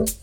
Welcome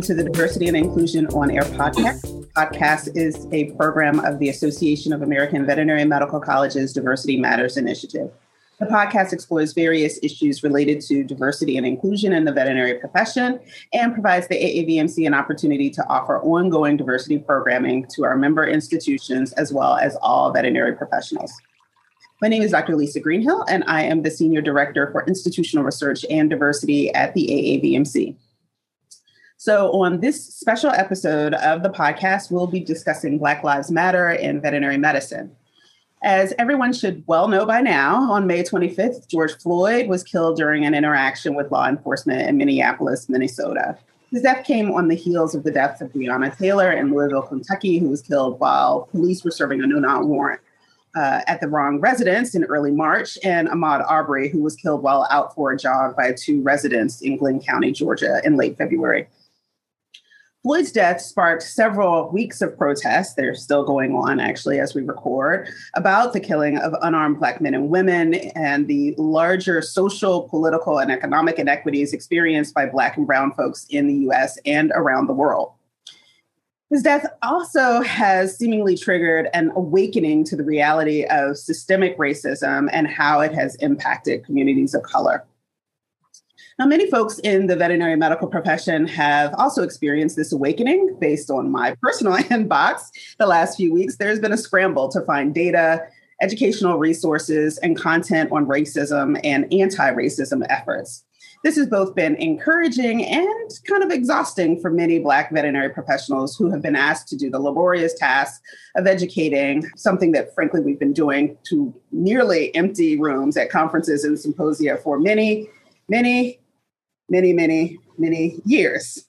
to the Diversity and Inclusion on Air podcast. Podcast is a program of the Association of American Veterinary Medical Colleges Diversity Matters Initiative. The podcast explores various issues related to diversity and inclusion in the veterinary profession and provides the AAVMC an opportunity to offer ongoing diversity programming to our member institutions as well as all veterinary professionals. My name is Dr. Lisa Greenhill, and I am the Senior Director for Institutional Research and Diversity at the AAVMC. So, on this special episode of the podcast, we'll be discussing Black Lives Matter in veterinary medicine. As everyone should well know by now, on May 25th, George Floyd was killed during an interaction with law enforcement in Minneapolis, Minnesota. His death came on the heels of the deaths of Breonna Taylor in Louisville, Kentucky, who was killed while police were serving a no knock warrant uh, at the wrong residence in early March, and Ahmaud Arbery, who was killed while out for a jog by two residents in Glynn County, Georgia, in late February. Floyd's death sparked several weeks of protests. They're still going on, actually, as we record, about the killing of unarmed Black men and women and the larger social, political, and economic inequities experienced by Black and Brown folks in the US and around the world. His death also has seemingly triggered an awakening to the reality of systemic racism and how it has impacted communities of color. Now, many folks in the veterinary medical profession have also experienced this awakening based on my personal inbox the last few weeks. There's been a scramble to find data, educational resources, and content on racism and anti racism efforts. This has both been encouraging and kind of exhausting for many Black veterinary professionals who have been asked to do the laborious task of educating, something that, frankly, we've been doing to nearly empty rooms at conferences and symposia for many, many, many, many, many years.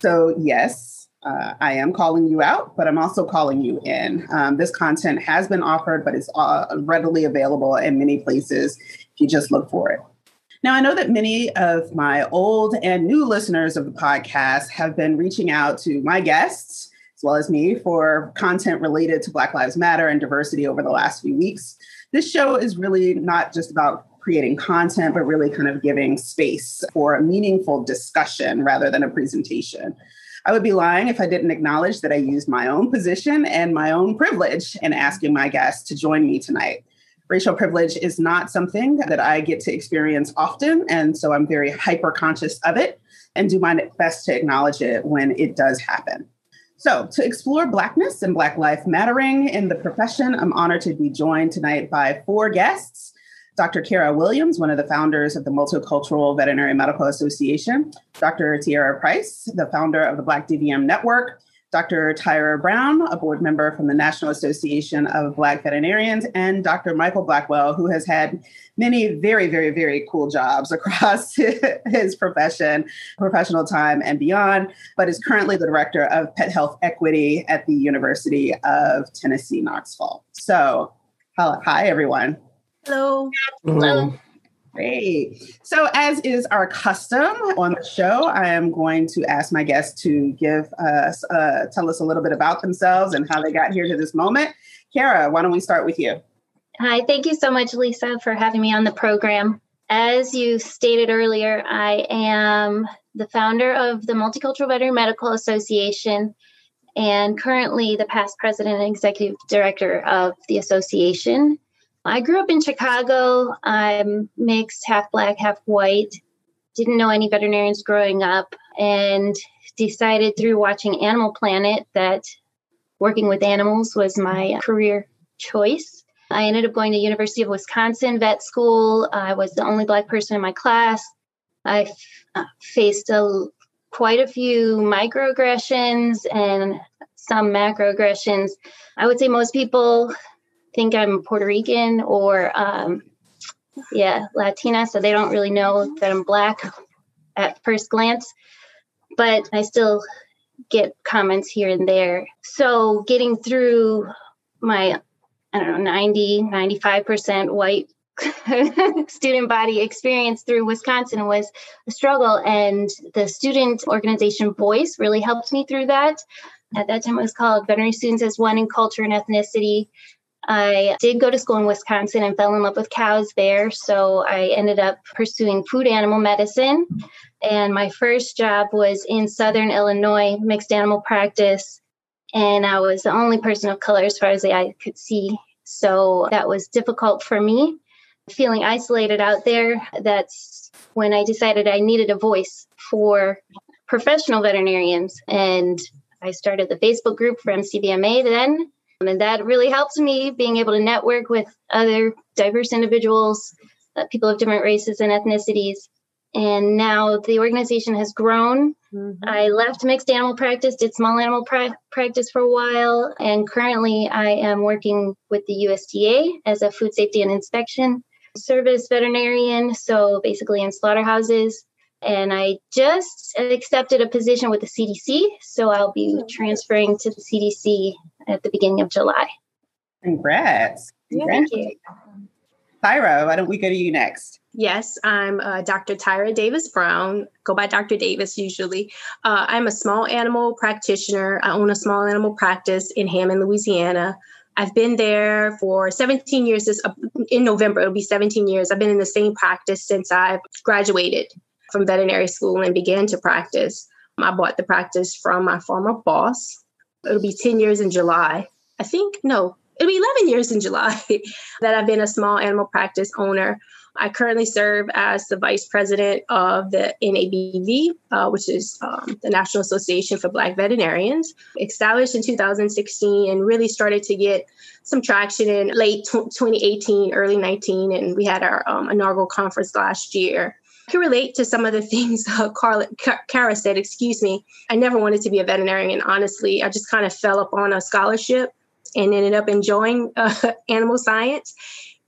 So, yes, uh, I am calling you out, but I'm also calling you in. Um, this content has been offered, but it's uh, readily available in many places if you just look for it. Now, I know that many of my old and new listeners of the podcast have been reaching out to my guests, as well as me, for content related to Black Lives Matter and diversity over the last few weeks. This show is really not just about creating content, but really kind of giving space for a meaningful discussion rather than a presentation. I would be lying if I didn't acknowledge that I used my own position and my own privilege in asking my guests to join me tonight. Racial privilege is not something that I get to experience often, and so I'm very hyper conscious of it and do my best to acknowledge it when it does happen. So, to explore Blackness and Black life mattering in the profession, I'm honored to be joined tonight by four guests Dr. Kara Williams, one of the founders of the Multicultural Veterinary Medical Association, Dr. Tiara Price, the founder of the Black DVM Network, Dr. Tyra Brown, a board member from the National Association of Black Veterinarians, and Dr. Michael Blackwell, who has had many very, very, very cool jobs across his profession, professional time, and beyond, but is currently the director of pet health equity at the University of Tennessee, Knoxville. So, uh, hi, everyone. Hello. Hello. Great. So, as is our custom on the show, I am going to ask my guests to give us, uh, tell us a little bit about themselves and how they got here to this moment. Kara, why don't we start with you? Hi, thank you so much, Lisa, for having me on the program. As you stated earlier, I am the founder of the Multicultural Veterinary Medical Association and currently the past president and executive director of the association. I grew up in Chicago. I'm mixed, half black, half white. Didn't know any veterinarians growing up and decided through watching Animal Planet that working with animals was my career choice. I ended up going to University of Wisconsin vet school. I was the only black person in my class. I f- uh, faced a, quite a few microaggressions and some macroaggressions. I would say most people think I'm Puerto Rican or um, yeah, Latina, so they don't really know that I'm black at first glance. But I still get comments here and there. So getting through my, I don't know, 90, 95% white student body experience through Wisconsin was a struggle. And the student organization voice really helped me through that. At that time, it was called Veterinary Students as One in Culture and Ethnicity. I did go to school in Wisconsin and fell in love with cows there. So I ended up pursuing food animal medicine. And my first job was in Southern Illinois, mixed animal practice. And I was the only person of color as far as the eye could see. So that was difficult for me. Feeling isolated out there, that's when I decided I needed a voice for professional veterinarians. And I started the Facebook group for MCVMA then and that really helps me being able to network with other diverse individuals, uh, people of different races and ethnicities. And now the organization has grown. Mm-hmm. I left mixed animal practice, did small animal pra- practice for a while, and currently I am working with the USDA as a food safety and inspection service veterinarian. So basically in slaughterhouses. And I just accepted a position with the CDC. So I'll be transferring to the CDC at the beginning of July. Congrats. Congrats. Thank you. Tyra, why don't we go to you next? Yes, I'm uh, Dr. Tyra Davis Brown. Go by Dr. Davis usually. Uh, I'm a small animal practitioner. I own a small animal practice in Hammond, Louisiana. I've been there for 17 years. This uh, in November, it'll be 17 years. I've been in the same practice since I've graduated from veterinary school and began to practice. I bought the practice from my former boss. It'll be 10 years in July. I think, no, it'll be 11 years in July that I've been a small animal practice owner. I currently serve as the vice president of the NABV, uh, which is um, the National Association for Black Veterinarians, established in 2016 and really started to get some traction in late t- 2018, early 19. And we had our um, inaugural conference last year can relate to some of the things uh, Carla, Kara said, excuse me. I never wanted to be a veterinarian. Honestly, I just kind of fell upon a scholarship and ended up enjoying uh, animal science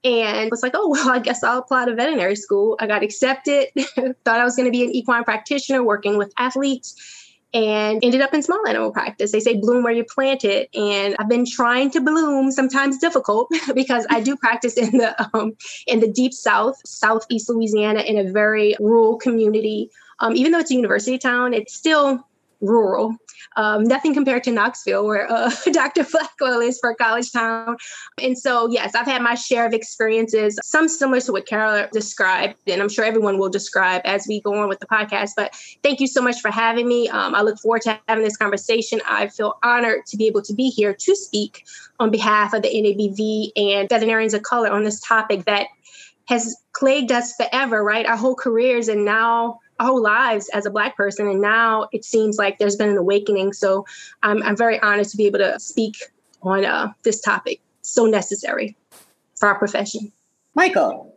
and was like, oh, well, I guess I'll apply to veterinary school. I got accepted, thought I was going to be an equine practitioner working with athletes and ended up in small animal practice. They say bloom where you plant it. And I've been trying to bloom, sometimes difficult because I do practice in the um, in the deep south, southeast Louisiana, in a very rural community. Um, even though it's a university town, it's still rural. Um, nothing compared to Knoxville, where uh, Dr. Blackwell is for college town. And so, yes, I've had my share of experiences, some similar to what Carol described, and I'm sure everyone will describe as we go on with the podcast. But thank you so much for having me. Um, I look forward to having this conversation. I feel honored to be able to be here to speak on behalf of the NABV and veterinarians of color on this topic that has plagued us forever, right? Our whole careers, and now our whole lives as a black person and now it seems like there's been an awakening. So i'm, I'm very honored to be able to speak on uh, this topic. So necessary for our profession. Michael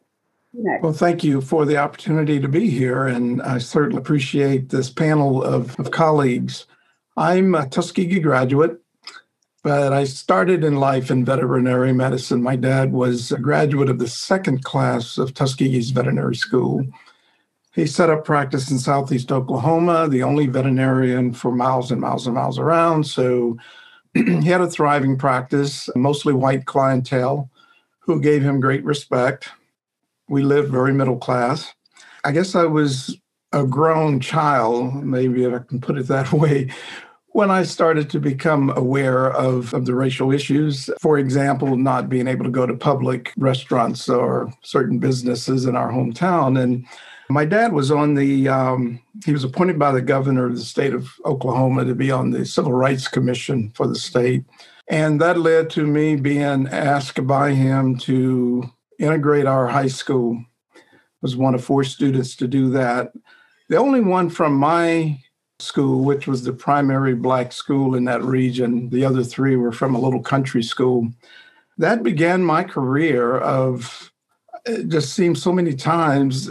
well, thank you for the opportunity to be here, and I certainly appreciate this panel of, of colleagues. I'm a Tuskegee graduate, but I started in life in veterinary medicine. My dad was a graduate of the second class of Tuskegee's veterinary school, he set up practice in Southeast Oklahoma, the only veterinarian for miles and miles and miles around. So he had a thriving practice, mostly white clientele who gave him great respect. We lived very middle class. I guess I was a grown child, maybe if I can put it that way, when I started to become aware of, of the racial issues. For example, not being able to go to public restaurants or certain businesses in our hometown. And my dad was on the, um, he was appointed by the governor of the state of Oklahoma to be on the Civil Rights Commission for the state. And that led to me being asked by him to integrate our high school. I was one of four students to do that. The only one from my school, which was the primary black school in that region, the other three were from a little country school. That began my career of it just seemed so many times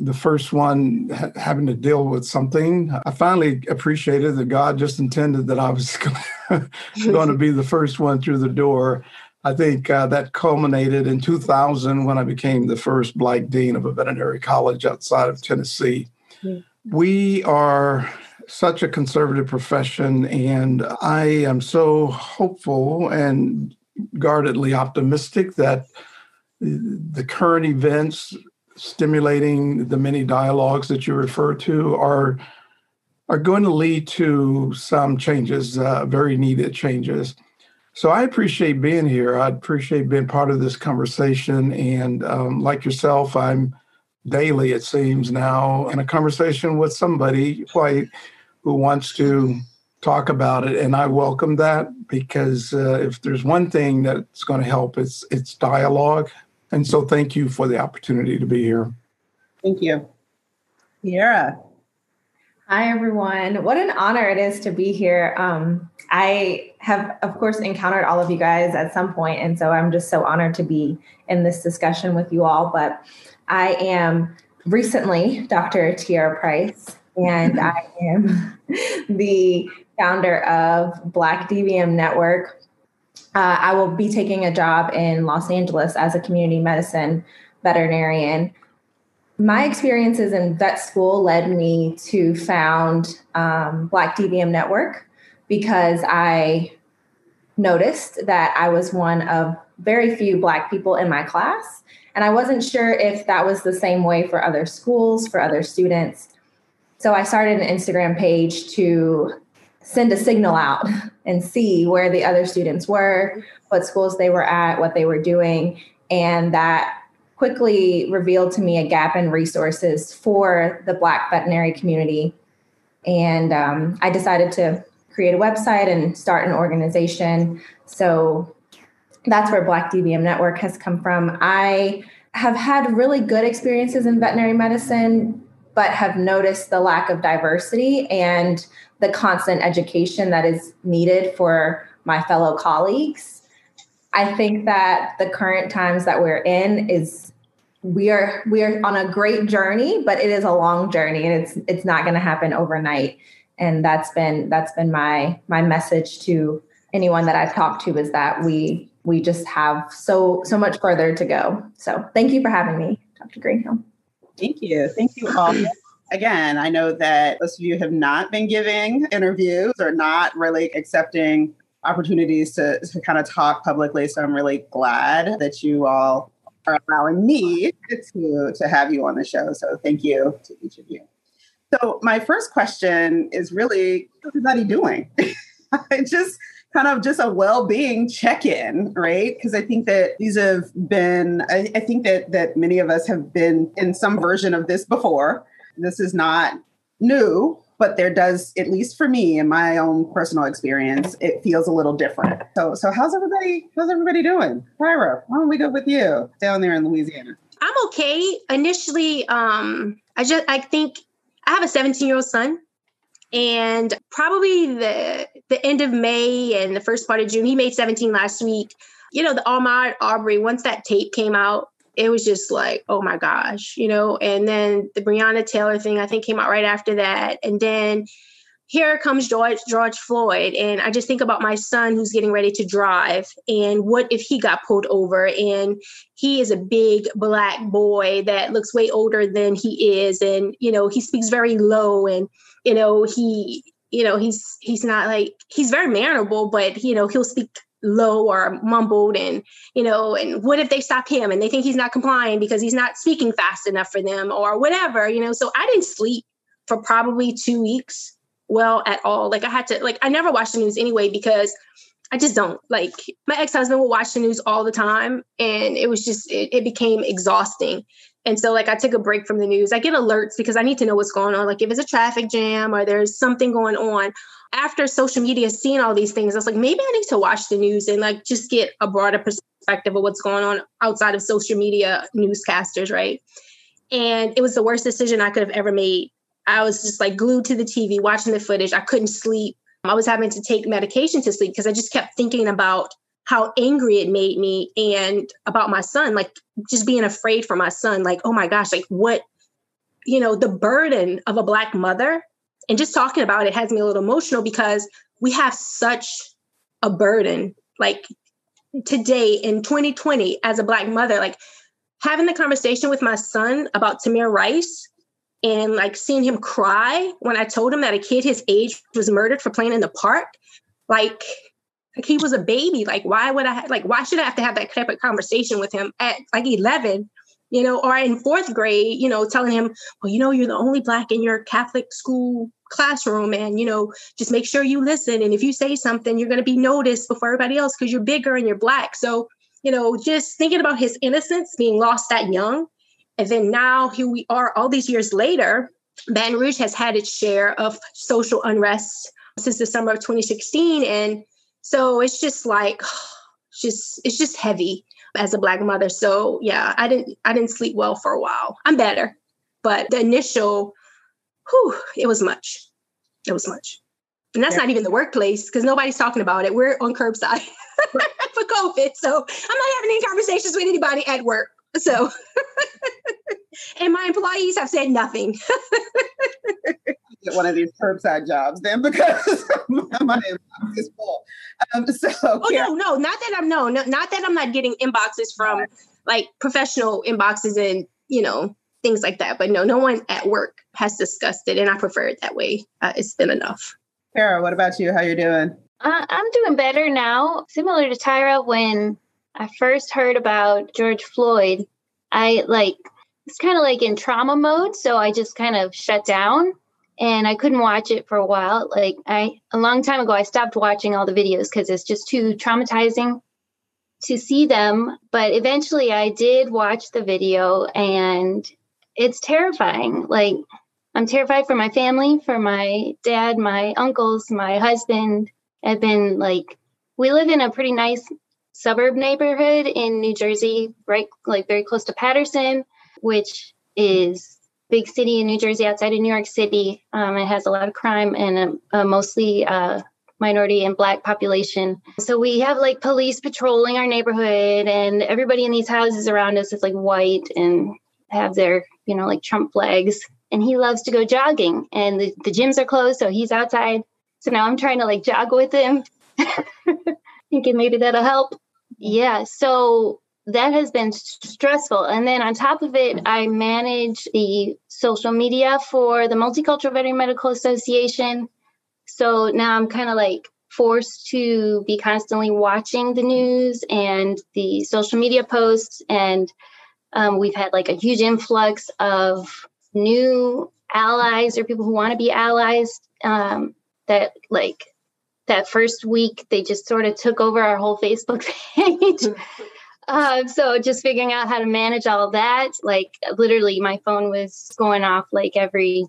the first one ha- having to deal with something. I finally appreciated that God just intended that I was going to be the first one through the door. I think uh, that culminated in 2000 when I became the first Black Dean of a veterinary college outside of Tennessee. Mm-hmm. We are such a conservative profession, and I am so hopeful and guardedly optimistic that the current events stimulating the many dialogues that you refer to are are going to lead to some changes, uh, very needed changes. So I appreciate being here. I appreciate being part of this conversation. And um, like yourself, I'm daily, it seems now, in a conversation with somebody white who wants to talk about it. And I welcome that because uh, if there's one thing that's going to help, it's it's dialogue. And so thank you for the opportunity to be here. Thank you. Kiera. Hi, everyone. What an honor it is to be here. Um, I have, of course, encountered all of you guys at some point, and so I'm just so honored to be in this discussion with you all. But I am recently Dr. Tiara Price, and I am the founder of Black DVM Network. Uh, I will be taking a job in Los Angeles as a community medicine veterinarian my experiences in vet school led me to found um, Black DVM Network because I noticed that I was one of very few Black people in my class. And I wasn't sure if that was the same way for other schools, for other students. So I started an Instagram page to send a signal out and see where the other students were, what schools they were at, what they were doing. And that quickly revealed to me a gap in resources for the Black veterinary community. And um, I decided to create a website and start an organization. So that's where Black DVM Network has come from. I have had really good experiences in veterinary medicine, but have noticed the lack of diversity and the constant education that is needed for my fellow colleagues. I think that the current times that we're in is we are we are on a great journey but it is a long journey and it's it's not going to happen overnight. And that's been that's been my my message to anyone that i've talked to is that we we just have so so much further to go. So thank you for having me dr greenhill. Thank you. Thank you all again i know that most of you have not been giving interviews or not really accepting opportunities to, to kind of talk publicly so i'm really glad that you all are allowing me to, to have you on the show. So thank you to each of you. So my first question is really, how's everybody doing? just kind of just a well-being check-in, right? Because I think that these have been, I, I think that that many of us have been in some version of this before. This is not new, but there does at least for me in my own personal experience it feels a little different. So so how's everybody how's everybody doing? Tyra, why don't we go with you down there in louisiana? I'm okay. Initially um i just i think i have a 17 year old son and probably the the end of may and the first part of june he made 17 last week. You know the Ahmaud Arbery once that tape came out it was just like, oh my gosh, you know. And then the Breonna Taylor thing, I think, came out right after that. And then here comes George George Floyd, and I just think about my son who's getting ready to drive, and what if he got pulled over? And he is a big black boy that looks way older than he is, and you know he speaks very low, and you know he you know he's he's not like he's very mannerable, but you know he'll speak low or mumbled and you know and what if they stop him and they think he's not complying because he's not speaking fast enough for them or whatever you know so i didn't sleep for probably two weeks well at all like i had to like i never watch the news anyway because i just don't like my ex-husband will watch the news all the time and it was just it, it became exhausting and so like I took a break from the news. I get alerts because I need to know what's going on. Like if it's a traffic jam or there's something going on, after social media seeing all these things, I was like, maybe I need to watch the news and like just get a broader perspective of what's going on outside of social media newscasters, right? And it was the worst decision I could have ever made. I was just like glued to the TV, watching the footage. I couldn't sleep. I was having to take medication to sleep because I just kept thinking about how angry it made me and about my son, like just being afraid for my son. Like, oh my gosh, like what, you know, the burden of a Black mother and just talking about it has me a little emotional because we have such a burden like today in 2020 as a black mother like having the conversation with my son about tamir rice and like seeing him cry when i told him that a kid his age was murdered for playing in the park like like he was a baby. Like why would i like why should i have to have that type of conversation with him at like 11 you know, or in fourth grade, you know, telling him, well, you know, you're the only black in your Catholic school classroom and you know just make sure you listen and if you say something you're going to be noticed before everybody else because you're bigger and you're black. So you know just thinking about his innocence being lost that young and then now here we are all these years later baton rouge has had its share of social unrest since the summer of 2016 and so it's just like just it's just heavy as a black mother. So yeah, I didn't I didn't sleep well for a while. I'm better, but the initial, whew, it was much. It was much. And that's yeah. not even the workplace because nobody's talking about it. We're on curbside for COVID. So I'm not having any conversations with anybody at work. So, and my employees have said nothing. Get one of these curbside jobs then because my inbox is full. Um, so, oh yeah. no, no, not that I'm no, no, not that I'm not getting inboxes from like professional inboxes and you know things like that. But no, no one at work has discussed it, and I prefer it that way. Uh, it's been enough. Kara, what about you? How you doing? Uh, I'm doing better now. Similar to Tyra, when I first heard about George Floyd, I like it's kind of like in trauma mode, so I just kind of shut down and I couldn't watch it for a while. Like I a long time ago I stopped watching all the videos cuz it's just too traumatizing to see them, but eventually I did watch the video and it's terrifying. Like I'm terrified for my family, for my dad, my uncles, my husband. I've been like we live in a pretty nice suburb neighborhood in New Jersey, right, like very close to Paterson, which is big city in New Jersey outside of New York City. Um, it has a lot of crime and a, a mostly uh, minority and black population. So we have like police patrolling our neighborhood, and everybody in these houses around us is like white and have their, you know, like Trump flags. And he loves to go jogging, and the, the gyms are closed, so he's outside. So now I'm trying to like jog with him, thinking maybe that'll help. Yeah. So that has been stressful. And then on top of it, I manage the social media for the Multicultural Veterinary Medical Association. So now I'm kind of like forced to be constantly watching the news and the social media posts. And um, we've had like a huge influx of new allies or people who want to be allies um, that like that first week they just sort of took over our whole Facebook page. uh, so just figuring out how to manage all that, like literally my phone was going off like every,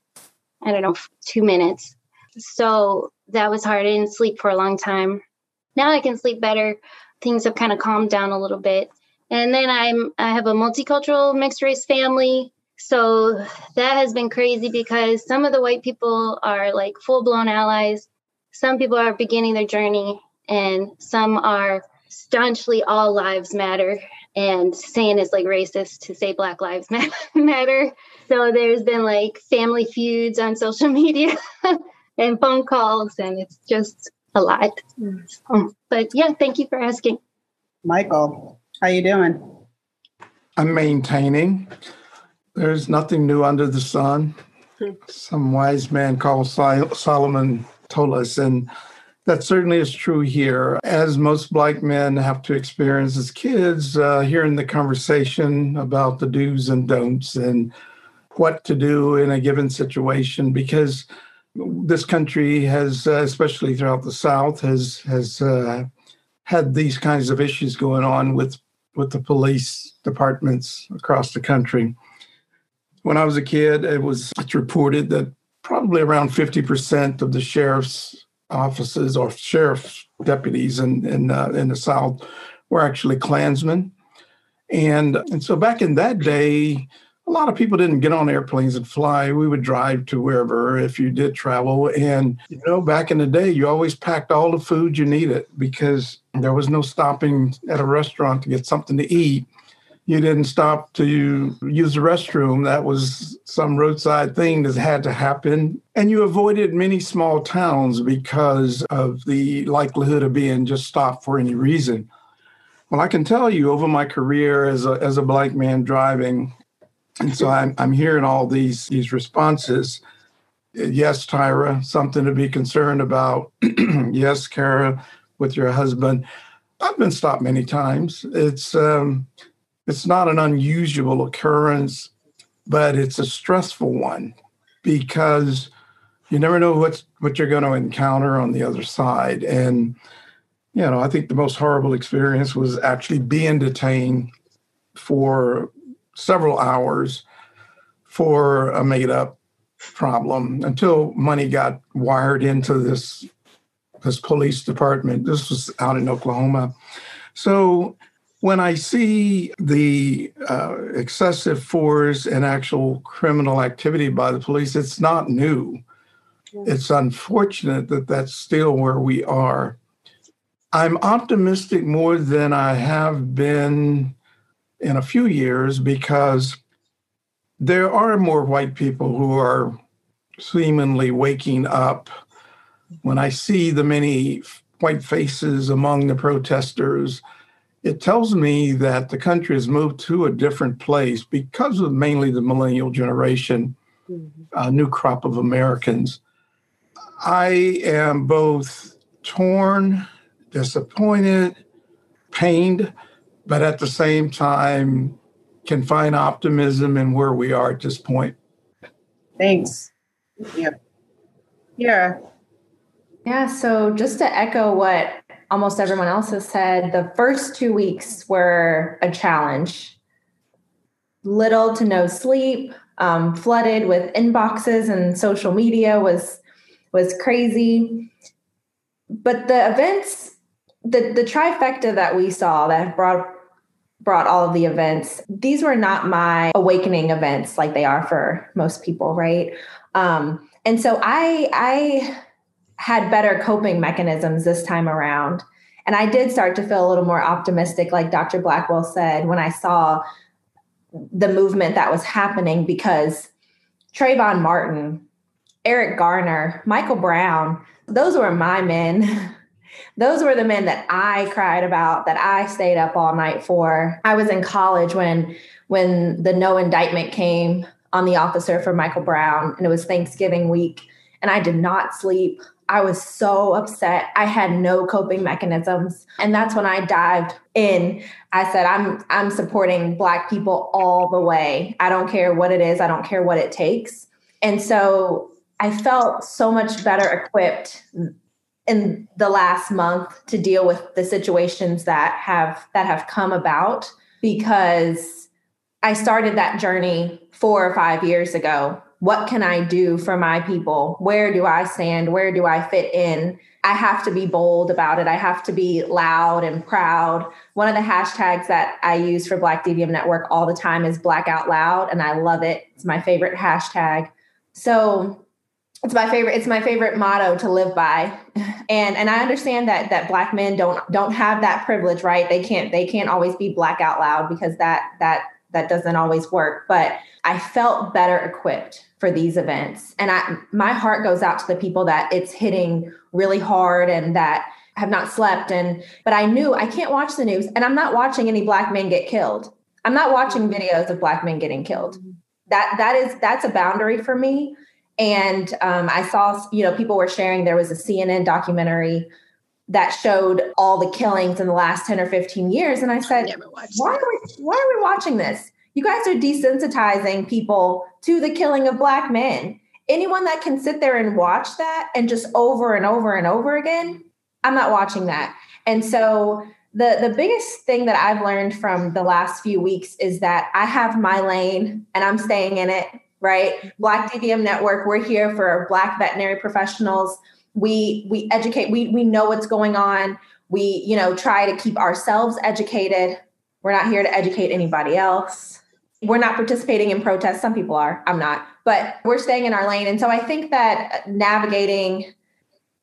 I don't know, two minutes. So that was hard. I didn't sleep for a long time. Now I can sleep better. Things have kind of calmed down a little bit. And then I'm I have a multicultural mixed race family. So that has been crazy because some of the white people are like full blown allies some people are beginning their journey and some are staunchly all lives matter and saying it's like racist to say black lives matter. So there's been like family feuds on social media and phone calls and it's just a lot. Um, but yeah thank you for asking. Michael how you doing? I'm maintaining. There's nothing new under the sun. Hmm. some wise man called solomon told us. And that certainly is true here. As most black men have to experience as kids, uh, hearing the conversation about the do's and don'ts and what to do in a given situation, because this country has, uh, especially throughout the South, has has uh, had these kinds of issues going on with with the police departments across the country. When I was a kid, it was reported that probably around 50% of the sheriff's offices or sheriff's deputies in, in, uh, in the South were actually Klansmen. And, and so back in that day, a lot of people didn't get on airplanes and fly. We would drive to wherever if you did travel. And, you know, back in the day, you always packed all the food you needed because there was no stopping at a restaurant to get something to eat you didn't stop to use the restroom. That was some roadside thing that had to happen. And you avoided many small towns because of the likelihood of being just stopped for any reason. Well, I can tell you over my career as a, as a black man driving, and so I'm, I'm hearing all these, these responses. Yes, Tyra, something to be concerned about. yes, Kara, with your husband. I've been stopped many times. It's um, it's not an unusual occurrence, but it's a stressful one because you never know what's what you're going to encounter on the other side. And you know, I think the most horrible experience was actually being detained for several hours for a made up problem until money got wired into this this police department. This was out in Oklahoma. So when I see the uh, excessive force and actual criminal activity by the police, it's not new. It's unfortunate that that's still where we are. I'm optimistic more than I have been in a few years because there are more white people who are seemingly waking up. When I see the many white faces among the protesters, it tells me that the country has moved to a different place because of mainly the millennial generation, mm-hmm. a new crop of Americans. I am both torn, disappointed, pained, but at the same time can find optimism in where we are at this point. Thanks. Yeah. Yeah. Yeah. So just to echo what almost everyone else has said, the first two weeks were a challenge. Little to no sleep, um, flooded with inboxes and social media was was crazy. But the events, the the trifecta that we saw that brought brought all of the events. These were not my awakening events like they are for most people, right? Um, and so I I had better coping mechanisms this time around. And I did start to feel a little more optimistic, like Dr. Blackwell said, when I saw the movement that was happening because Trayvon Martin, Eric Garner, Michael Brown, those were my men those were the men that I cried about, that I stayed up all night for. I was in college when when the no indictment came on the officer for Michael Brown, and it was Thanksgiving week, and I did not sleep. I was so upset. I had no coping mechanisms. And that's when I dived in. I said, I'm I'm supporting black people all the way. I don't care what it is, I don't care what it takes. And so I felt so much better equipped in the last month to deal with the situations that have that have come about because I started that journey 4 or 5 years ago. What can I do for my people? Where do I stand? Where do I fit in? I have to be bold about it. I have to be loud and proud. One of the hashtags that I use for Black DVM Network all the time is Black Out Loud, and I love it. It's my favorite hashtag. So it's my favorite it's my favorite motto to live by and and i understand that that black men don't don't have that privilege right they can't they can't always be black out loud because that that that doesn't always work but i felt better equipped for these events. And i my heart goes out to the people that it's hitting really hard and that have not slept. And but i knew i can't watch the news and i'm not watching any black men get killed. I'm not watching videos of black men getting killed. That that is that's a boundary for me. And um, I saw, you know, people were sharing there was a CNN documentary that showed all the killings in the last 10 or 15 years. And I said, why are, we, why are we watching this? You guys are desensitizing people to the killing of Black men. Anyone that can sit there and watch that and just over and over and over again, I'm not watching that. And so the the biggest thing that I've learned from the last few weeks is that I have my lane and I'm staying in it right? Black DVM Network, we're here for Black veterinary professionals. We we educate, we we know what's going on. We, you know, try to keep ourselves educated. We're not here to educate anybody else. We're not participating in protests. Some people are. I'm not. But we're staying in our lane. And so I think that navigating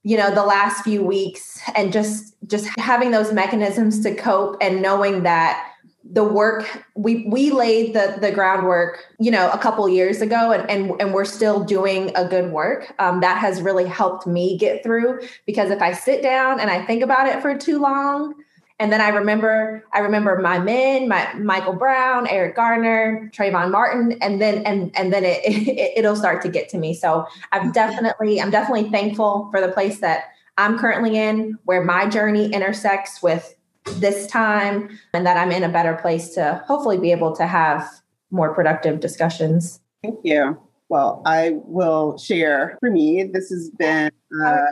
you know the last few weeks and just just having those mechanisms to cope and knowing that the work we we laid the the groundwork you know a couple years ago and and, and we're still doing a good work um, that has really helped me get through because if i sit down and i think about it for too long and then i remember i remember my men my michael brown eric garner trayvon martin and then and and then it, it it'll start to get to me so i'm definitely i'm definitely thankful for the place that i'm currently in where my journey intersects with this time and that I'm in a better place to hopefully be able to have more productive discussions. Thank you. Well, I will share for me. This has been uh,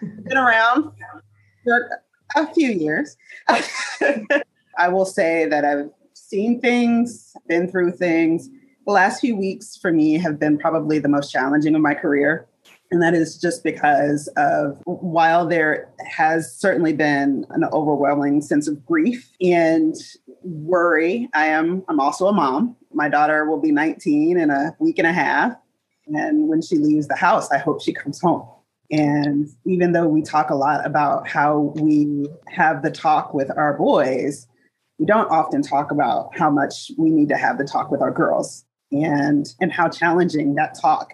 been around a few years. I will say that I've seen things, been through things. The last few weeks for me have been probably the most challenging of my career. And that is just because of while there has certainly been an overwhelming sense of grief and worry, I am I'm also a mom. My daughter will be 19 in a week and a half. And when she leaves the house, I hope she comes home. And even though we talk a lot about how we have the talk with our boys, we don't often talk about how much we need to have the talk with our girls and and how challenging that talk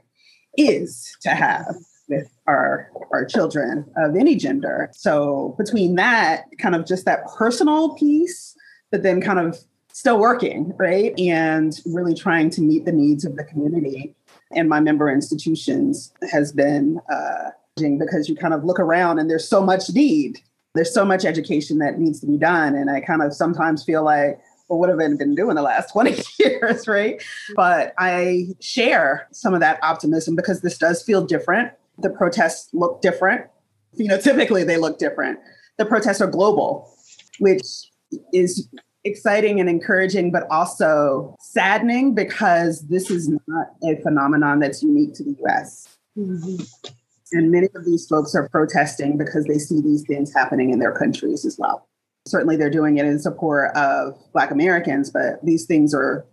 is to have with our our children of any gender. So between that kind of just that personal piece, but then kind of still working, right? And really trying to meet the needs of the community and my member institutions has been uh, because you kind of look around and there's so much need. There's so much education that needs to be done. And I kind of sometimes feel like, well, what have I been doing the last 20 years, right? But I share some of that optimism because this does feel different. The protests look different. You know, typically they look different. The protests are global, which is exciting and encouraging, but also saddening because this is not a phenomenon that's unique to the US. Mm-hmm. And many of these folks are protesting because they see these things happening in their countries as well. Certainly, they're doing it in support of Black Americans, but these things are.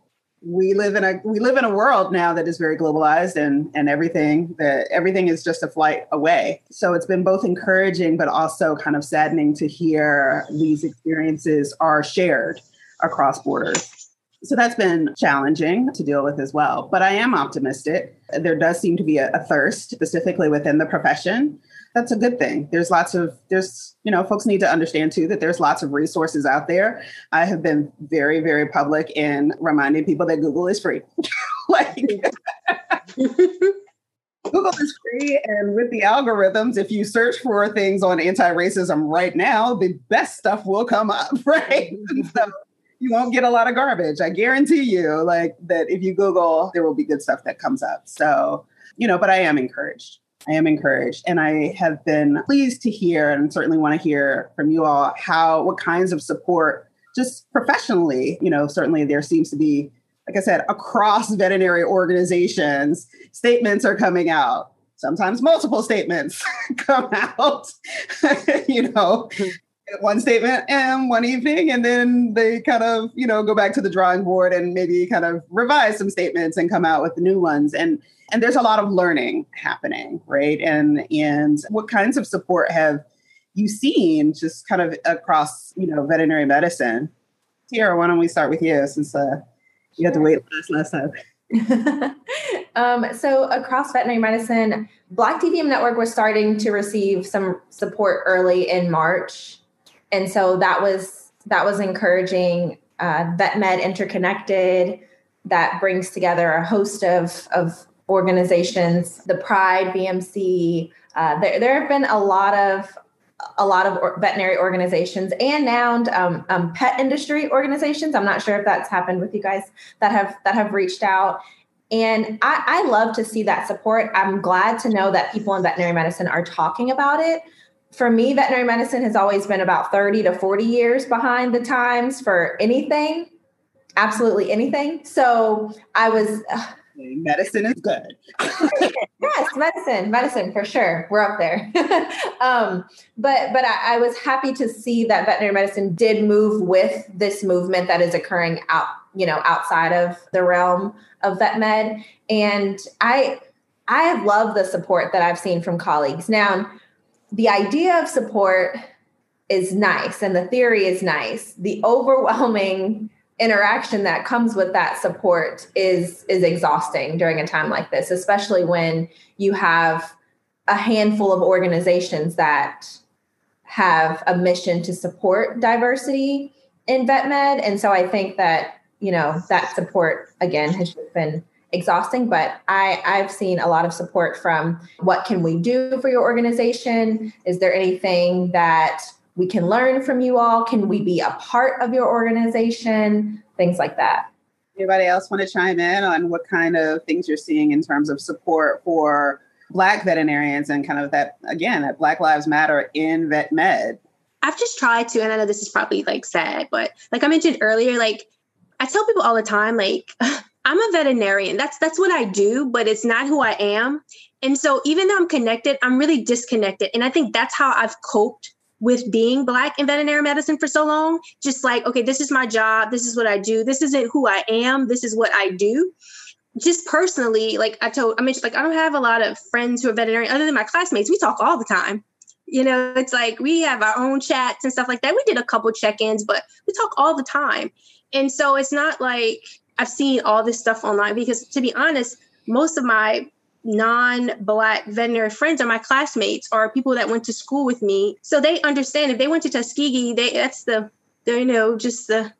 We live in a we live in a world now that is very globalized and and everything that everything is just a flight away. So it's been both encouraging but also kind of saddening to hear these experiences are shared across borders so that's been challenging to deal with as well. But I am optimistic. There does seem to be a, a, thirst, specifically within the profession. That's a good thing. There's lots of, there's, you know, folks need to understand too that there's lots of resources out there. I have been very, very public in reminding people that Google is free. like, Google is free, and with the algorithms, if you search for things on anti-racism right now, the best stuff will come up, right? Mm-hmm. so you won't get a lot of garbage. I guarantee you, like that if you Google, there will be good stuff that comes up. So, you know, but I am encouraged. I am encouraged. And I have been pleased to hear and certainly want to hear from you all how, what kinds of support, just professionally, you know, certainly there seems to be, like I said, across veterinary organizations, statements are coming out sometimes multiple statements come out you know mm-hmm. One statement and one evening and then they kind of you know go back to the drawing board and maybe kind of revise some statements and come out with the new ones. And and there's a lot of learning happening right? And and what kinds of support have you seen just kind of across you know veterinary medicine? Tiara, why don't we start with you since uh, you had to wait last last time. Um, so across veterinary medicine, Black DVM Network was starting to receive some support early in March and so that was that was encouraging. Uh, VetMed Interconnected that brings together a host of of organizations, the Pride VMC. Uh, there, there have been a lot of a lot of or, veterinary organizations and now um, um, pet industry organizations. I'm not sure if that's happened with you guys that have that have reached out. And I, I love to see that support. I'm glad to know that people in veterinary medicine are talking about it for me, veterinary medicine has always been about 30 to 40 years behind the times for anything, absolutely anything. So I was. Uh, medicine is good. yes, medicine, medicine for sure. We're up there. um, but but I, I was happy to see that veterinary medicine did move with this movement that is occurring out, you know, outside of the realm of vet med. And I I have loved the support that I've seen from colleagues. Now the idea of support is nice and the theory is nice. The overwhelming interaction that comes with that support is is exhausting during a time like this, especially when you have a handful of organizations that have a mission to support diversity in vet med. And so I think that, you know, that support again has just been exhausting, but I, I've seen a lot of support from what can we do for your organization? Is there anything that we can learn from you all? Can we be a part of your organization? Things like that. Anybody else want to chime in on what kind of things you're seeing in terms of support for Black veterinarians and kind of that, again, that Black Lives Matter in vet med? I've just tried to, and I know this is probably like sad, but like I mentioned earlier, like I tell people all the time, like I'm a veterinarian. That's that's what I do, but it's not who I am. And so even though I'm connected, I'm really disconnected. And I think that's how I've coped with being black in veterinary medicine for so long. Just like, okay, this is my job, this is what I do, this isn't who I am, this is what I do. Just personally, like I told, I mentioned, like I don't have a lot of friends who are veterinarian other than my classmates. We talk all the time. You know, it's like we have our own chats and stuff like that. We did a couple check-ins, but we talk all the time. And so it's not like I've seen all this stuff online because to be honest, most of my non-black veterinary friends are my classmates or people that went to school with me. So they understand if they went to Tuskegee, they that's the, the you know, just the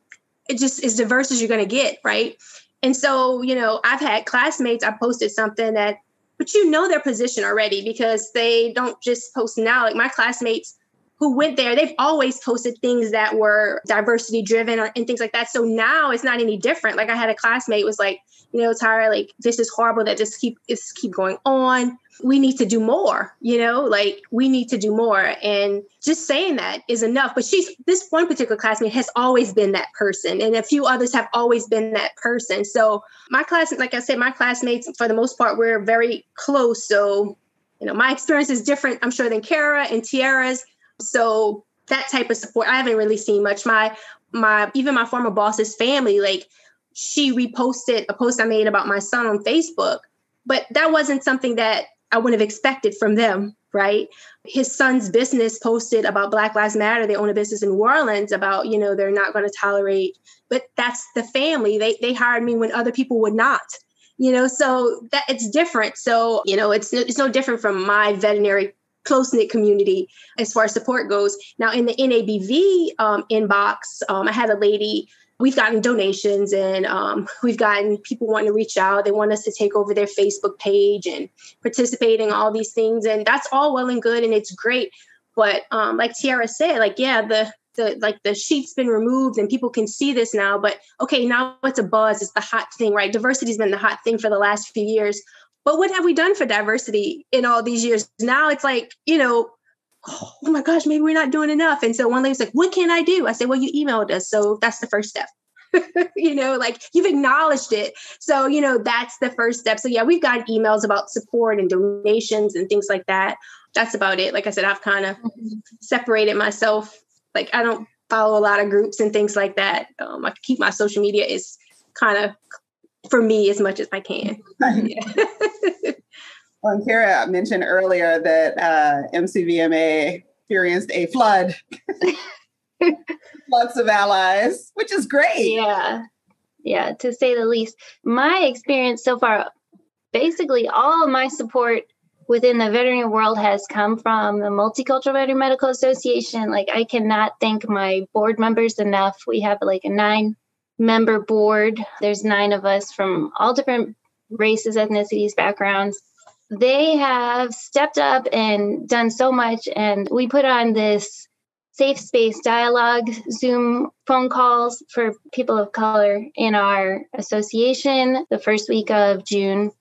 it just as diverse as you're gonna get, right? And so, you know, I've had classmates, I posted something that but you know their position already because they don't just post now. Like my classmates who went there, they've always posted things that were diversity driven and things like that. So now it's not any different. Like I had a classmate was like, you know, Tyra, like this is horrible that just keep it's keep going on. We need to do more, you know, like we need to do more. And just saying that is enough. But she's this one particular classmate has always been that person. And a few others have always been that person. So my class, like I said, my classmates, for the most part, we're very close. So, you know, my experience is different, I'm sure, than Kara and Tiara's. So that type of support, I haven't really seen much. My my even my former boss's family, like she reposted a post I made about my son on Facebook, but that wasn't something that I would have expected from them, right? His son's business posted about Black Lives Matter. They own a business in New Orleans about, you know, they're not going to tolerate, but that's the family. They they hired me when other people would not. You know, so that it's different. So, you know, it's it's no different from my veterinary close knit community as far as support goes. Now, in the NABV um, inbox, um, I had a lady. We've gotten donations and um, we've gotten people wanting to reach out. They want us to take over their Facebook page and participate in all these things. And that's all well and good and it's great. But um, like Tiara said, like, yeah, the the like the sheet's been removed and people can see this now but okay now it's a buzz it's the hot thing right diversity's been the hot thing for the last few years but what have we done for diversity in all these years? Now it's like, you know, oh my gosh, maybe we're not doing enough. And so one lady's like, what can I do? I said, well, you emailed us. So that's the first step. you know, like you've acknowledged it. So, you know, that's the first step. So, yeah, we've got emails about support and donations and things like that. That's about it. Like I said, I've kind of mm-hmm. separated myself. Like, I don't follow a lot of groups and things like that. Um, I keep my social media is kind of for me as much as I can. yeah. well, and Kara mentioned earlier that uh, MCVMA experienced a flood, lots of allies, which is great. Yeah, yeah, to say the least. My experience so far, basically, all of my support within the veterinary world has come from the Multicultural Veterinary Medical Association. Like, I cannot thank my board members enough. We have like a nine member board. There's nine of us from all different races, ethnicities, backgrounds. They have stepped up and done so much. And we put on this safe space dialogue Zoom phone calls for people of color in our association the first week of June.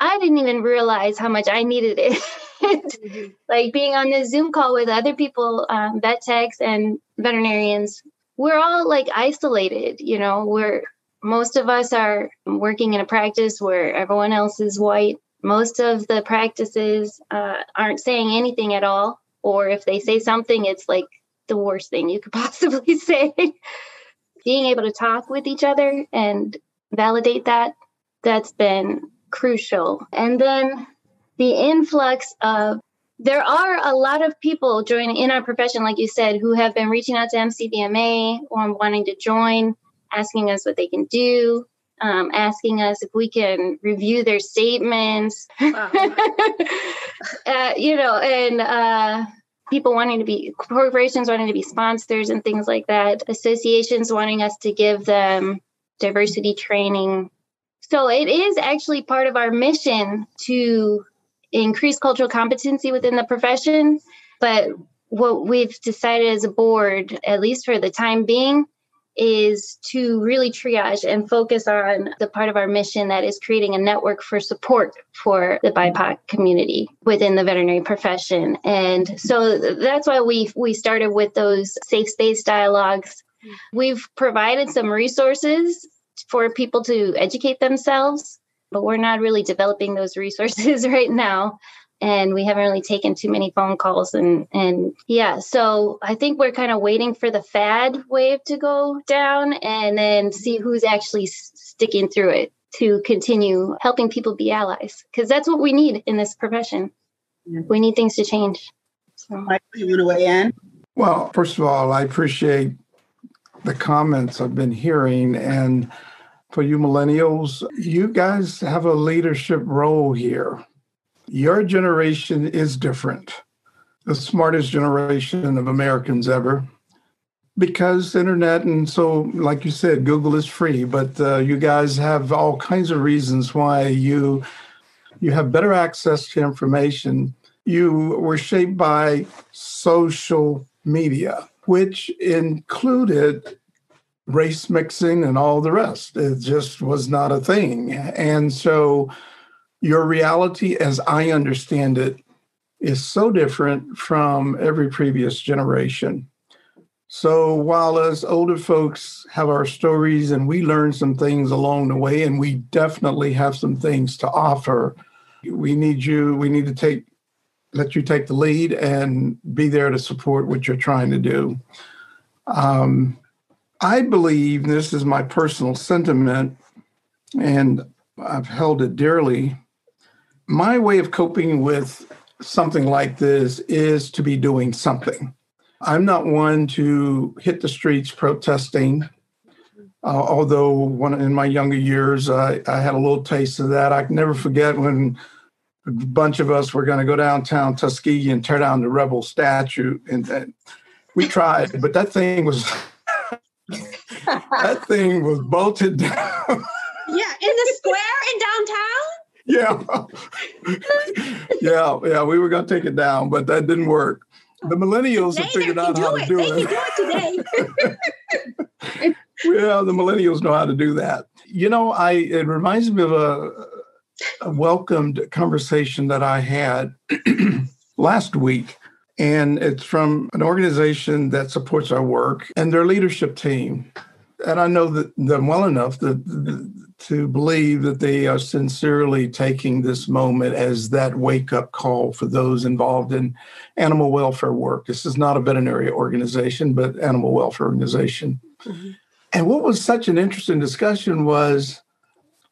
I didn't even realize how much I needed it. mm-hmm. like being on this Zoom call with other people, um, vet techs and veterinarians we're all like isolated, you know, we're most of us are working in a practice where everyone else is white. Most of the practices uh, aren't saying anything at all, or if they say something, it's like the worst thing you could possibly say. Being able to talk with each other and validate that, that's been crucial. And then the influx of there are a lot of people joining in our profession, like you said, who have been reaching out to MCVMA or wanting to join, asking us what they can do, um, asking us if we can review their statements. Wow. uh, you know, and uh, people wanting to be corporations wanting to be sponsors and things like that. Associations wanting us to give them diversity training. So it is actually part of our mission to increase cultural competency within the profession. But what we've decided as a board, at least for the time being, is to really triage and focus on the part of our mission that is creating a network for support for the BIPOC community within the veterinary profession. And so that's why we we started with those safe space dialogues. Mm. We've provided some resources for people to educate themselves, but we're not really developing those resources right now and we haven't really taken too many phone calls and and yeah so i think we're kind of waiting for the fad wave to go down and then see who's actually sticking through it to continue helping people be allies because that's what we need in this profession yeah. we need things to change so. Michael, you want to weigh in well first of all i appreciate the comments i've been hearing and for you millennials you guys have a leadership role here your generation is different, the smartest generation of Americans ever, because internet and so, like you said, Google is free. But uh, you guys have all kinds of reasons why you you have better access to information. You were shaped by social media, which included race mixing and all the rest. It just was not a thing, and so your reality, as I understand it, is so different from every previous generation. So while us older folks have our stories and we learn some things along the way, and we definitely have some things to offer, we need you, we need to take, let you take the lead and be there to support what you're trying to do. Um, I believe this is my personal sentiment, and I've held it dearly my way of coping with something like this is to be doing something. I'm not one to hit the streets protesting. Uh, although one in my younger years, I, I had a little taste of that. I can never forget when a bunch of us were going to go downtown Tuskegee and tear down the rebel statue, and, and we tried, but that thing was that thing was bolted down. Yeah, in the square in downtown yeah. yeah, yeah, we were going to take it down, but that didn't work. The oh. millennials have figured out how to do it. They do it today. yeah, the millennials know how to do that. You know, I it reminds me of a, a welcomed conversation that I had last week. And it's from an organization that supports our work and their leadership team. And I know that them well enough that to believe that they are sincerely taking this moment as that wake up call for those involved in animal welfare work. This is not a veterinary organization, but animal welfare organization. Mm-hmm. And what was such an interesting discussion was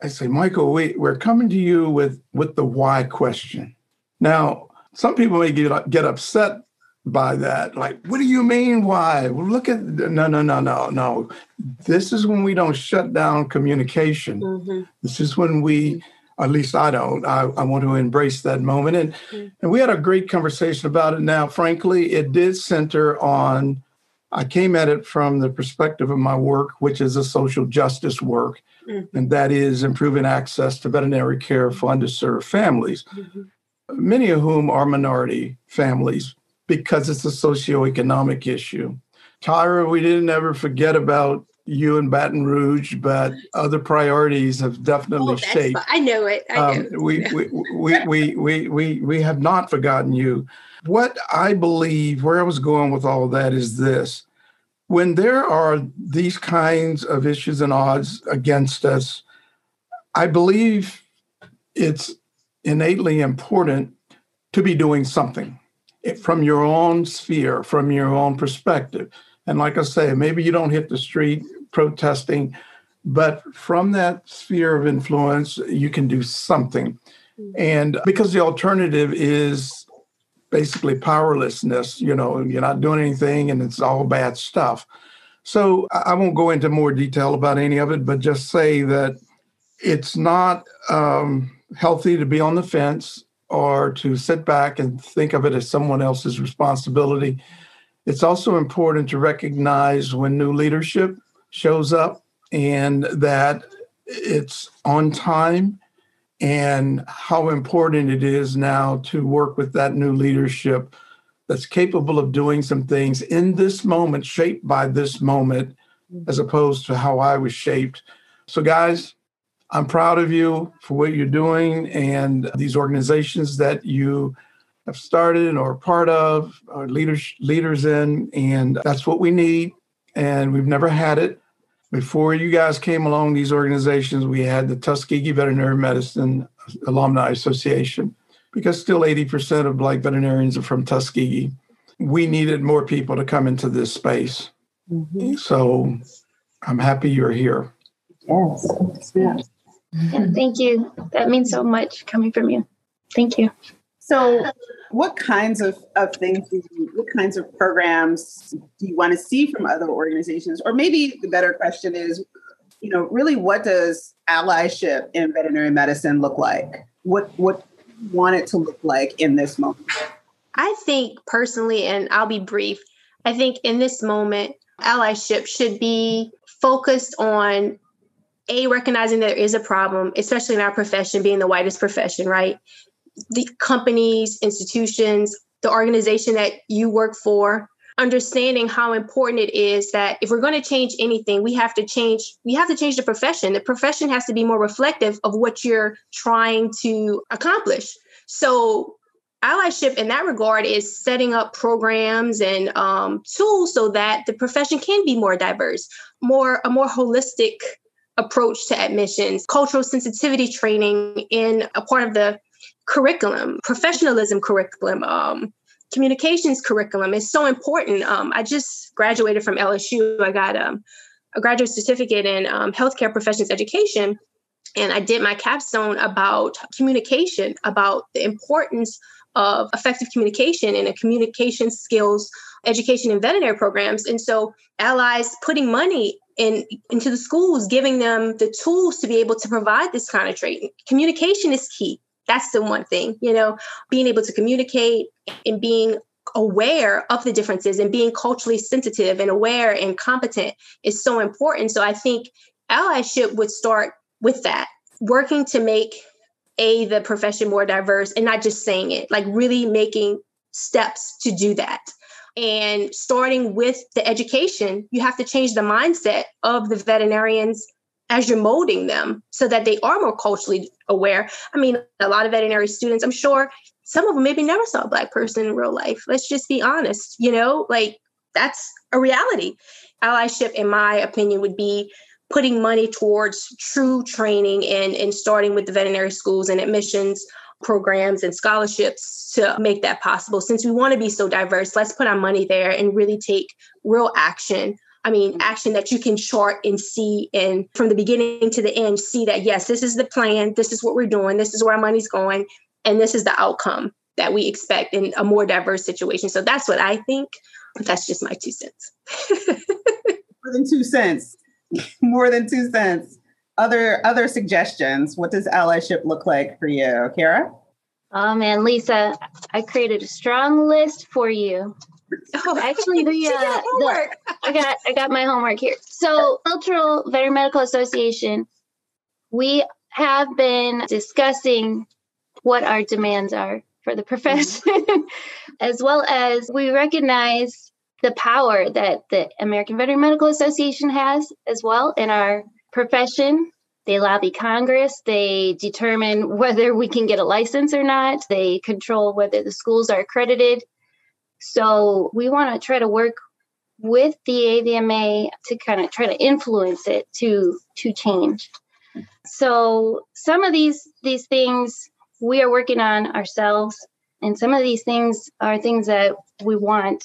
I say, Michael, we, we're coming to you with, with the why question. Now, some people may get, get upset by that. Like, what do you mean? Why? Well, look at no, no, no, no, no. This is when we don't shut down communication. Mm-hmm. This is when we, at least I don't. I, I want to embrace that moment, and mm-hmm. and we had a great conversation about it. Now, frankly, it did center on. I came at it from the perspective of my work, which is a social justice work, mm-hmm. and that is improving access to veterinary care for underserved families, mm-hmm. many of whom are minority families because it's a socioeconomic issue. Tyra, we didn't ever forget about you in Baton Rouge, but other priorities have definitely oh, shaped. I know it. I um, know. we, we, we, we, we, we, we have not forgotten you. What I believe, where I was going with all that is this. When there are these kinds of issues and odds against us, I believe it's innately important to be doing something from your own sphere, from your own perspective. And like I say, maybe you don't hit the street protesting, but from that sphere of influence, you can do something. Mm-hmm. And because the alternative is basically powerlessness, you know, you're not doing anything and it's all bad stuff. So I won't go into more detail about any of it, but just say that it's not um, healthy to be on the fence or to sit back and think of it as someone else's responsibility. It's also important to recognize when new leadership shows up and that it's on time and how important it is now to work with that new leadership that's capable of doing some things in this moment, shaped by this moment, mm-hmm. as opposed to how I was shaped. So, guys, I'm proud of you for what you're doing and these organizations that you have started or are part of, are leaders leaders in, and that's what we need. And we've never had it. Before you guys came along, these organizations, we had the Tuskegee Veterinary Medicine Alumni Association, because still 80% of Black veterinarians are from Tuskegee. We needed more people to come into this space. Mm-hmm. So I'm happy you're here. Yes. yes. Yeah, thank you. That means so much coming from you. Thank you. So, what kinds of, of things, you, what kinds of programs do you want to see from other organizations? Or maybe the better question is, you know, really what does allyship in veterinary medicine look like? What what want it to look like in this moment? I think personally, and I'll be brief, I think in this moment, allyship should be focused on a recognizing there is a problem, especially in our profession, being the whitest profession, right? The companies, institutions, the organization that you work for, understanding how important it is that if we're going to change anything, we have to change, we have to change the profession. The profession has to be more reflective of what you're trying to accomplish. So allyship in that regard is setting up programs and um, tools so that the profession can be more diverse, more a more holistic approach to admissions, cultural sensitivity training in a part of the curriculum, professionalism curriculum, um, communications curriculum is so important. Um, I just graduated from LSU. I got um, a graduate certificate in um, healthcare professions education. And I did my capstone about communication, about the importance of effective communication and a communication skills education and veterinary programs. And so allies putting money in into the schools, giving them the tools to be able to provide this kind of training. Communication is key. That's the one thing, you know, being able to communicate and being aware of the differences and being culturally sensitive and aware and competent is so important. So I think allyship would start with that, working to make a the profession more diverse and not just saying it, like really making steps to do that. And starting with the education, you have to change the mindset of the veterinarians as you're molding them so that they are more culturally aware. I mean, a lot of veterinary students, I'm sure some of them maybe never saw a black person in real life. Let's just be honest, you know, like that's a reality. Allyship, in my opinion, would be putting money towards true training and, and starting with the veterinary schools and admissions programs and scholarships to make that possible. Since we want to be so diverse, let's put our money there and really take real action. I mean, mm-hmm. action that you can chart and see, and from the beginning to the end, see that yes, this is the plan, this is what we're doing, this is where our money's going, and this is the outcome that we expect in a more diverse situation. So that's what I think, but that's just my two cents. More than two cents. More than two cents other other suggestions. What does allyship look like for you, Kara? Oh man, Lisa, I created a strong list for you. Oh, actually, the, uh, the, I got I got my homework here. So, Cultural Veterinary Medical Association, we have been discussing what our demands are for the profession, as well as we recognize the power that the American Veterinary Medical Association has as well in our profession. They lobby Congress. They determine whether we can get a license or not. They control whether the schools are accredited. So we want to try to work with the AVMA to kind of try to influence it to to change. So some of these these things we are working on ourselves, and some of these things are things that we want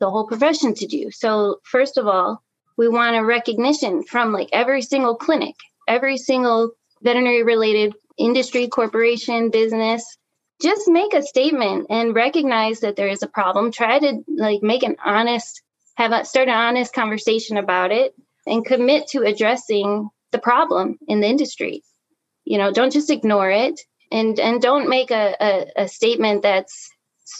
the whole profession to do. So first of all, we want a recognition from like every single clinic, every single veterinary related industry, corporation, business. Just make a statement and recognize that there is a problem. Try to like make an honest, have a start an honest conversation about it and commit to addressing the problem in the industry. You know, don't just ignore it and and don't make a, a, a statement that's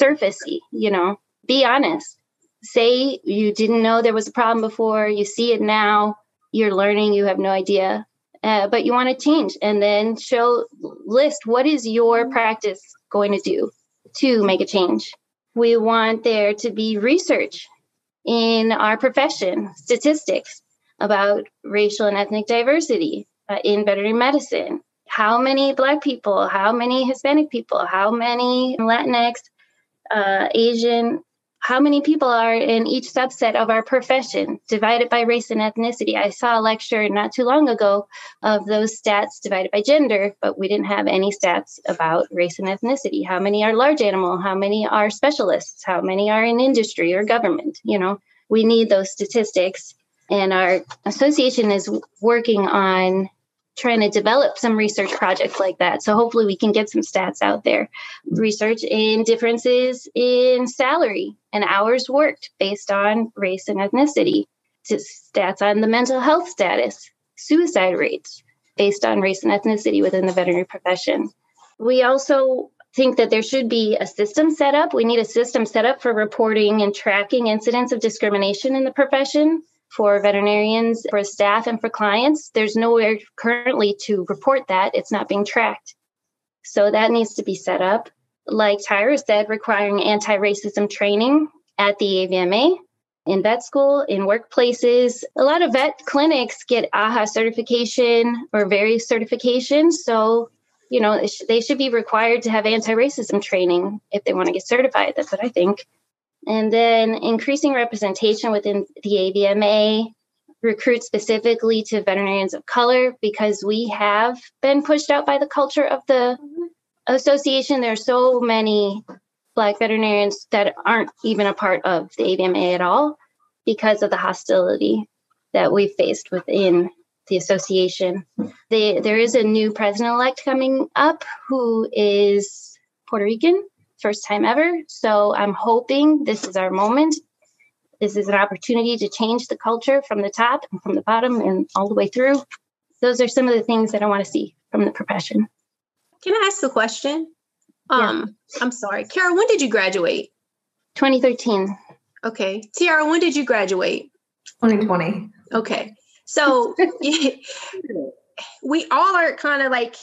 surfacey, you know. Be honest say you didn't know there was a problem before, you see it now, you're learning, you have no idea, uh, but you want to change, and then show list what is your practice going to do to make a change. We want there to be research in our profession, statistics about racial and ethnic diversity uh, in veterinary medicine. How many Black people, how many Hispanic people, how many Latinx, uh, Asian, how many people are in each subset of our profession divided by race and ethnicity. I saw a lecture not too long ago of those stats divided by gender, but we didn't have any stats about race and ethnicity. How many are large animal? How many are specialists? How many are in industry or government? You know, we need those statistics. And our association is working on trying to develop some research projects like that. So hopefully we can get some stats out there. Research in differences in salary and hours worked based on race and ethnicity. Stats on the mental health status, suicide rates based on race and ethnicity within the veterinary profession. We also think that there should be a system set up. We need a system set up for reporting and tracking incidents of discrimination in the profession for veterinarians, for staff, and for clients. There's nowhere currently to report that. It's not being tracked. So that needs to be set up. Like Tyra said, requiring anti racism training at the AVMA, in vet school, in workplaces. A lot of vet clinics get AHA certification or various certifications. So, you know, they should be required to have anti racism training if they want to get certified. That's what I think. And then increasing representation within the AVMA, recruit specifically to veterinarians of color because we have been pushed out by the culture of the mm-hmm. association. There are so many Black veterinarians that aren't even a part of the AVMA at all because of the hostility that we faced within the association. They, there is a new president elect coming up who is Puerto Rican first time ever. So I'm hoping this is our moment. This is an opportunity to change the culture from the top and from the bottom and all the way through. Those are some of the things that I want to see from the profession. Can I ask a question? Um, yeah. I'm sorry. Kara, when did you graduate? 2013. Okay. Tiara, when did you graduate? 2020. Okay. So we all are kind of like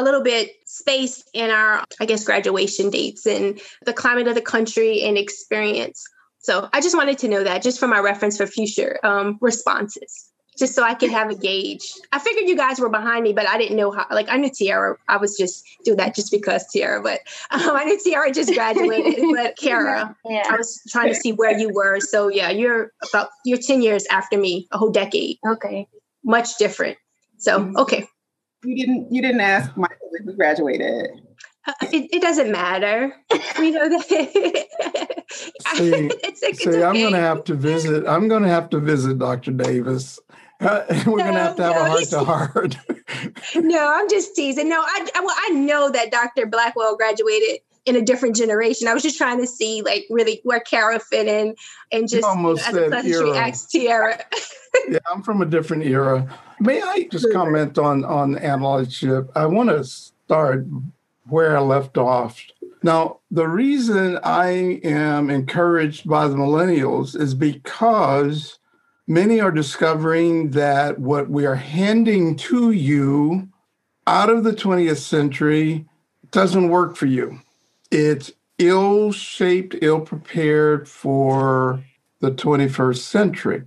a little bit spaced in our, I guess, graduation dates and the climate of the country and experience. So I just wanted to know that just for my reference for future um, responses, just so I could have a gauge. I figured you guys were behind me, but I didn't know how. Like I knew Tiara, I was just do that just because Tiara, but um, I knew Tiara just graduated. but Kara, yeah. I was trying to see where you were. So yeah, you're about you're ten years after me, a whole decade. Okay, much different. So mm-hmm. okay, you didn't you didn't ask Michael if he graduated. Uh, it, it, doesn't matter. We know that. see, it's, it's see okay. I'm going to have to visit. I'm going to have to visit Dr. Davis. Uh, we're no, going to have to have no, a heart to heart. no, I'm just teasing. No, I, I, well, I know that Dr. Blackwell graduated in a different generation. I was just trying to see like really where Kara fit in and just almost as a pleasantry asked Tiara. yeah, I'm from a different era. May I just comment on on allyship? I want to start where I left off. Now, the reason I am encouraged by the millennials is because many are discovering that what we are handing to you out of the 20th century doesn't work for you. It's ill shaped, ill prepared for the 21st century.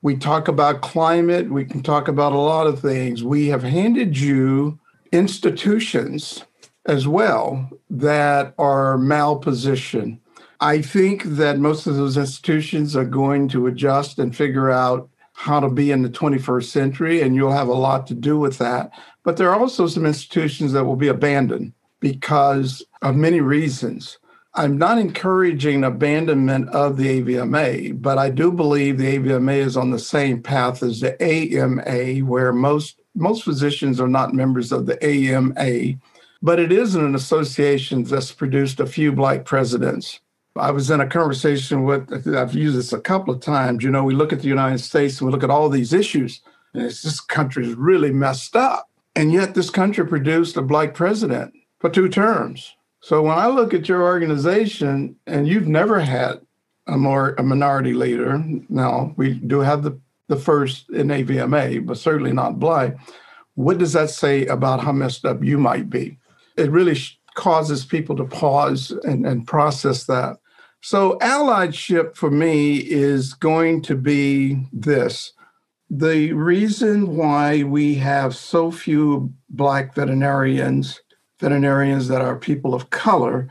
We talk about climate, we can talk about a lot of things. We have handed you institutions as well that are malpositioned. I think that most of those institutions are going to adjust and figure out how to be in the 21st century, and you'll have a lot to do with that. But there are also some institutions that will be abandoned because of many reasons. I'm not encouraging abandonment of the AVMA, but I do believe the AVMA is on the same path as the AMA, where most most physicians are not members of the AMA, but it isn't an association that's produced a few black presidents. I was in a conversation with, I've used this a couple of times. You know, we look at the United States and we look at all these issues, and it's, this country is really messed up. And yet, this country produced a black president for two terms. So when I look at your organization and you've never had a more a minority leader, now we do have the, the first in AVMA, but certainly not Bly. What does that say about how messed up you might be? It really causes people to pause and, and process that. So, allyship for me is going to be this. The reason why we have so few Black veterinarians, veterinarians that are people of color,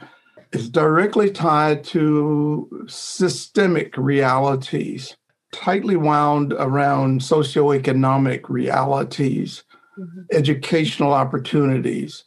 is directly tied to systemic realities, tightly wound around socioeconomic realities, mm-hmm. educational opportunities.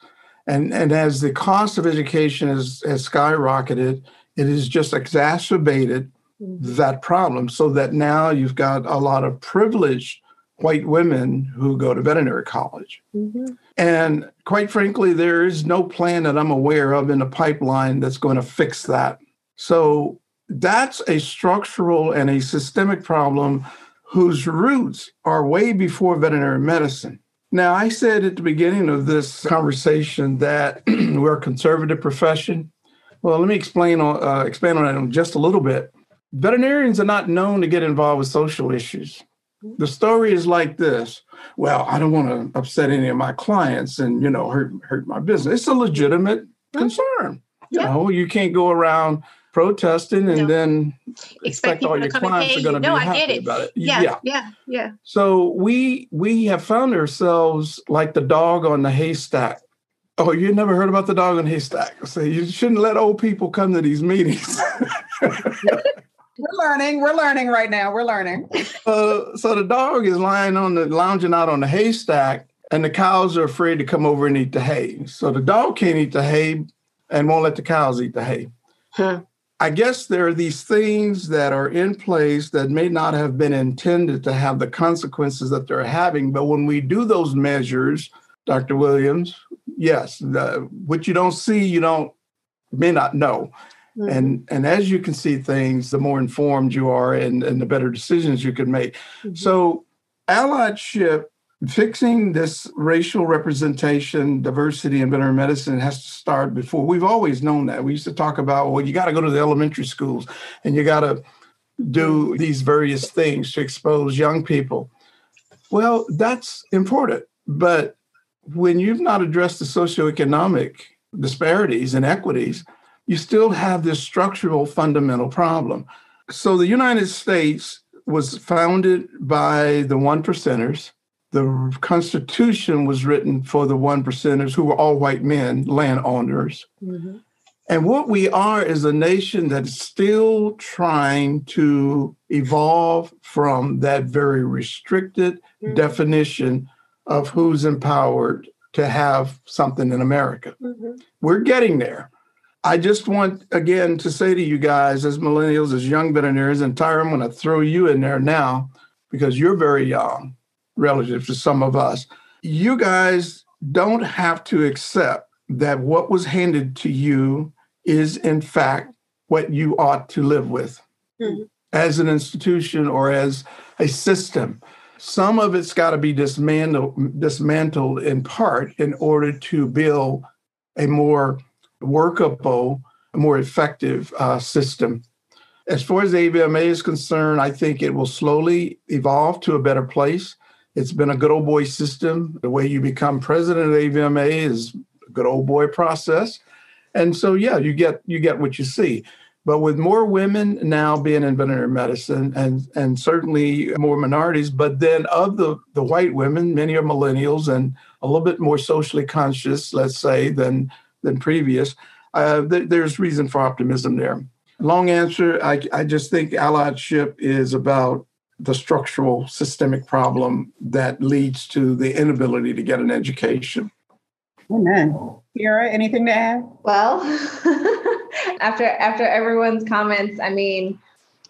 And, and as the cost of education has, has skyrocketed, it has just exacerbated mm-hmm. that problem so that now you've got a lot of privileged white women who go to veterinary college. Mm-hmm. And quite frankly, there is no plan that I'm aware of in the pipeline that's going to fix that. So that's a structural and a systemic problem whose roots are way before veterinary medicine. Now, I said at the beginning of this conversation that we're a conservative profession. Well, let me explain uh, expand on that just a little bit. Veterinarians are not known to get involved with social issues. The story is like this. Well, I don't want to upset any of my clients and you know hurt hurt my business. It's a legitimate concern. You know, you can't go around protesting and no. then expect, expect all your clients are going to be no, happy about it. Yeah, yeah, yeah, yeah. So we we have found ourselves like the dog on the haystack. Oh, you never heard about the dog on the haystack? So you shouldn't let old people come to these meetings. we're learning. We're learning right now. We're learning. Uh, so the dog is lying on the lounging out on the haystack, and the cows are afraid to come over and eat the hay. So the dog can't eat the hay and won't let the cows eat the hay. Huh. I guess there are these things that are in place that may not have been intended to have the consequences that they're having. But when we do those measures, Dr. Williams, yes, the, what you don't see, you don't may not know. Mm-hmm. And and as you can see things, the more informed you are and, and the better decisions you can make. Mm-hmm. So allyship fixing this racial representation, diversity in veterinary medicine has to start before. We've always known that. We used to talk about, well, you got to go to the elementary schools and you got to do these various things to expose young people. Well, that's important. But when you've not addressed the socioeconomic disparities and equities, you still have this structural fundamental problem. So the United States was founded by the one percenters the Constitution was written for the one percenters who were all white men, landowners. Mm-hmm. And what we are is a nation that's still trying to evolve from that very restricted mm-hmm. definition of who's empowered to have something in America. Mm-hmm. We're getting there. I just want, again, to say to you guys, as millennials, as young veterinarians, and Tyra, I'm going to throw you in there now because you're very young relative to some of us. You guys don't have to accept that what was handed to you is, in fact, what you ought to live with mm-hmm. as an institution or as a system. Some of it's got to be dismantled, dismantled in part in order to build a more workable, more effective uh, system. As far as the AVMA is concerned, I think it will slowly evolve to a better place. It's been a good old boy system. The way you become president of AVMA is a good old boy process. And so yeah, you get you get what you see. But with more women now being in veterinary medicine and and certainly more minorities, but then of the, the white women, many are millennials and a little bit more socially conscious, let's say, than than previous. Uh, th- there's reason for optimism there. Long answer, I, I just think allyship is about the structural systemic problem that leads to the inability to get an education. Amen. Kira, anything to add? Well, after after everyone's comments, I mean,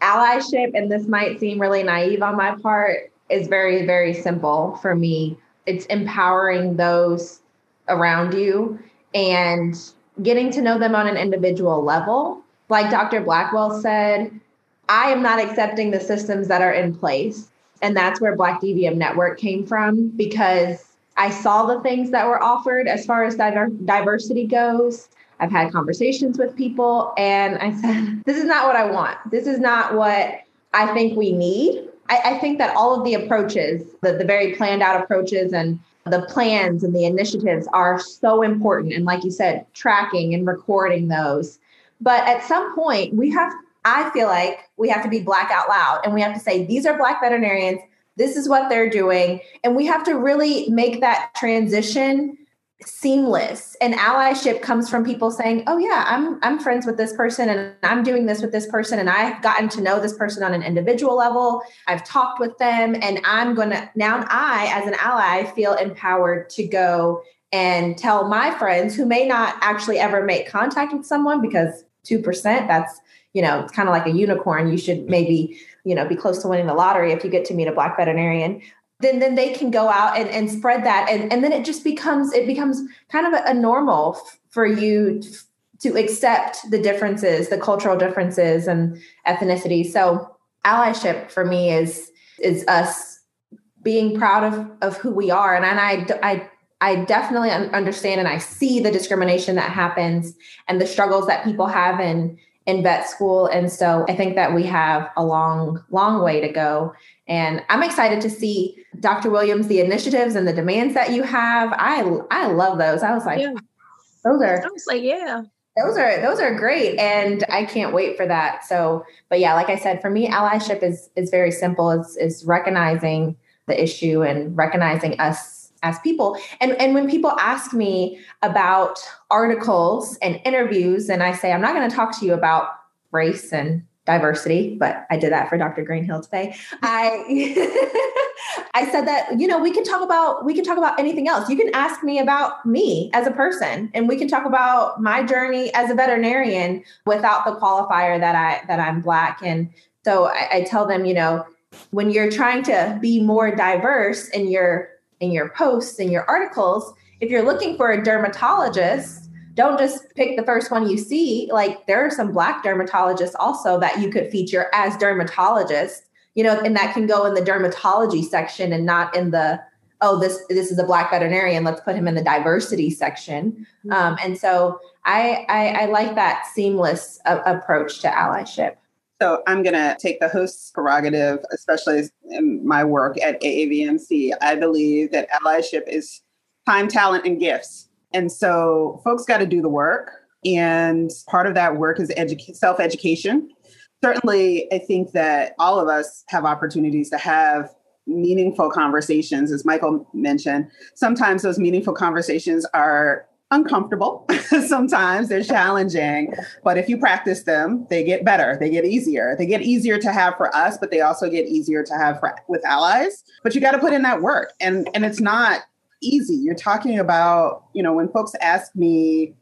allyship, and this might seem really naive on my part, is very, very simple for me. It's empowering those around you and getting to know them on an individual level. Like Dr. Blackwell said, I am not accepting the systems that are in place. And that's where Black DVM Network came from because I saw the things that were offered as far as diver- diversity goes. I've had conversations with people and I said, this is not what I want. This is not what I think we need. I, I think that all of the approaches, the, the very planned out approaches and the plans and the initiatives are so important. And like you said, tracking and recording those But at some point, we have, I feel like we have to be black out loud and we have to say, these are black veterinarians. This is what they're doing. And we have to really make that transition seamless. And allyship comes from people saying oh yeah i'm i'm friends with this person and i'm doing this with this person and i've gotten to know this person on an individual level. I've talked with them and i'm going to now i as an ally feel empowered to go and tell my friends who may not actually ever make contact with someone because 2% that's you know it's kind of like a unicorn. You should maybe you know be close to winning the lottery if you get to meet a black veterinarian then then they can go out and, and spread that. And, and then it just becomes it becomes kind of a, a normal f- for you to accept the differences the cultural differences and ethnicity. So allyship for me is is us being proud of of who we are. And, and I, I I definitely understand and I see the discrimination that happens and the struggles that people have in in vet school and so I think that we have a long long way to go and I'm excited to see Dr. Williams, the initiatives and the demands that you have. I I love those. I was like, yeah. those are. I was like, yeah. Those are those are great, and I can't wait for that. So, but yeah, like I said, for me, allyship is is very simple. It's is recognizing the issue and recognizing us as people. And and when people ask me about articles and interviews, and I say I'm not going to talk to you about race and diversity, but I did that for Dr. Greenhill today. I I said that, you know, we can talk about we can talk about anything else. You can ask me about me as a person and we can talk about my journey as a veterinarian without the qualifier that I that I'm black. And so I, I tell them, you know, when you're trying to be more diverse in your in your posts and your articles, if you're looking for a dermatologist, don't just pick the first one you see. Like there are some black dermatologists also that you could feature as dermatologists, you know, and that can go in the dermatology section and not in the oh this this is a black veterinarian let's put him in the diversity section mm-hmm. um, and so I, I, I like that seamless a- approach to allyship so i'm going to take the host's prerogative especially in my work at aavmc i believe that allyship is time talent and gifts and so folks got to do the work. And part of that work is edu- self education. Certainly, I think that all of us have opportunities to have meaningful conversations, as Michael mentioned. Sometimes those meaningful conversations are uncomfortable. Sometimes they're challenging, but if you practice them, they get better. They get easier. They get easier to have for us, but they also get easier to have for, with allies. But you got to put in that work, and and it's not easy. You're talking about, you know, when folks ask me,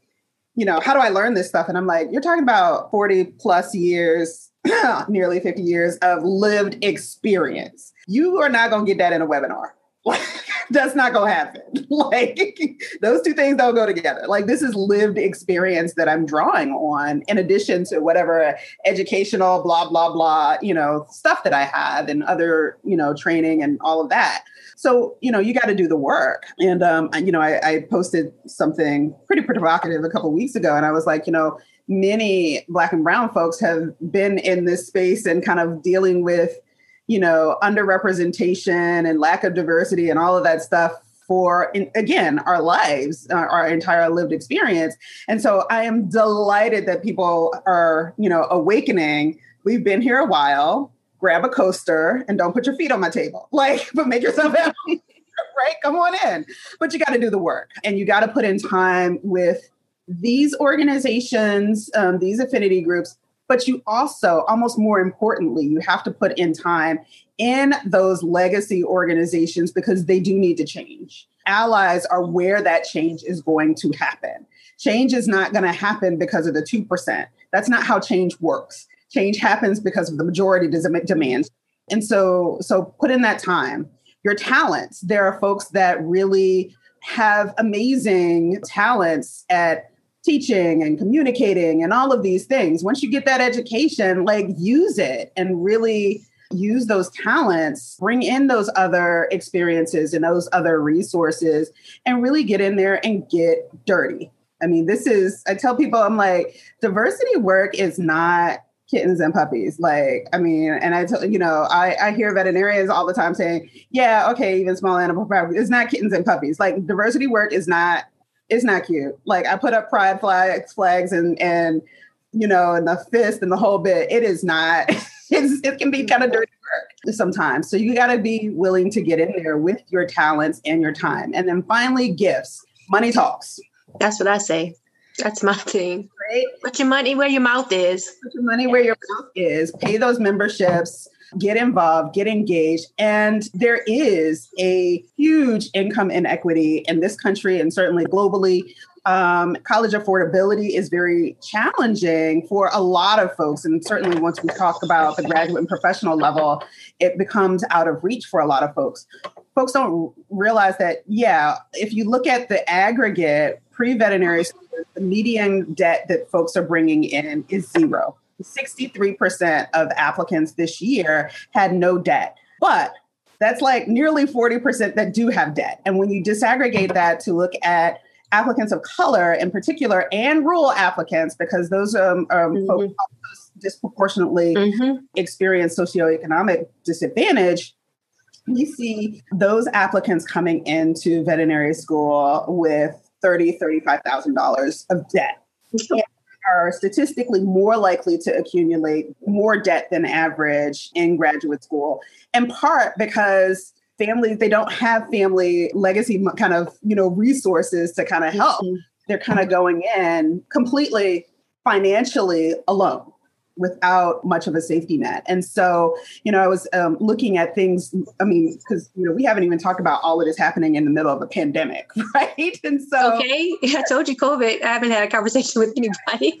you know, how do I learn this stuff? And I'm like, you're talking about 40 plus years, nearly 50 years of lived experience. You are not going to get that in a webinar. that's not to happen. Like those two things don't go together. Like this is lived experience that I'm drawing on in addition to whatever educational blah blah blah, you know, stuff that I have and other, you know, training and all of that. So, you know, you got to do the work. And, um, you know, I, I posted something pretty provocative a couple weeks ago, and I was like, you know, many Black and Brown folks have been in this space and kind of dealing with, you know, underrepresentation and lack of diversity and all of that stuff for in, again our lives our, our, entire lived experience and so i am delighted that people are you know awakening we've been here a while grab a coaster and don't put your feet on my table. Like, but make yourself happy, right? Come on in. But you got to do the work and you got to put in time with these organizations, um, these affinity groups. But you also, almost more importantly, you have to put in time in those legacy organizations because they do need to change. Allies are where that change is going to happen. Change is not going to happen because of the 2%. That's not how change works change happens because of the majority demands and so so put in that time your talents there are folks that really have amazing talents at teaching and communicating and all of these things once you get that education like use it and really use those talents bring in those other experiences and those other resources and really get in there and get dirty i mean this is i tell people i'm like diversity work is not kittens and puppies. Like, I mean, and I tell you know, I, I hear veterinarians all the time saying, yeah, okay, even small animal practice, it's not kittens and puppies. Like diversity work is not, it's not cute. Like I put up pride flags, flags and, and you know, and the fist and the whole bit. It is not. It can be kind of dirty work sometimes. So you got to be willing to get in there with your talents and your time. And then finally, gifts. Money talks. That's what I say. That's my thing. Right? Put your money where your mouth is. Put your money where your mouth is. Pay those memberships get involved, get engaged. And there is a huge income inequity in this country and certainly globally. Um, college affordability is very challenging for a lot of folks. And certainly, once we talk about the graduate and professional level, it becomes out of reach for a lot of folks. Folks don't realize that, yeah, if you look at the aggregate pre veterinary, school, the median debt that folks are bringing in is zero. 63% of applicants this year had no debt. But that's like nearly 40% that do have debt. And when you disaggregate that to look at applicants of color in particular and rural applicants, because those um, um, mm-hmm. folks disproportionately mm-hmm. experience socioeconomic disadvantage, we see those applicants coming into veterinary school with $30,000, $35,000 of debt. And are statistically more likely to accumulate more debt than average in graduate school, in part because families they don't have family legacy kind of you know resources to kind of help. Mm-hmm. They're kind of going in completely financially alone without much of a safety net. And so, you know, I was um, looking at things, I mean, because, you know, we haven't even talked about all that is happening in the middle of a pandemic, right? And so. Okay. I told you COVID. I haven't had a conversation with anybody.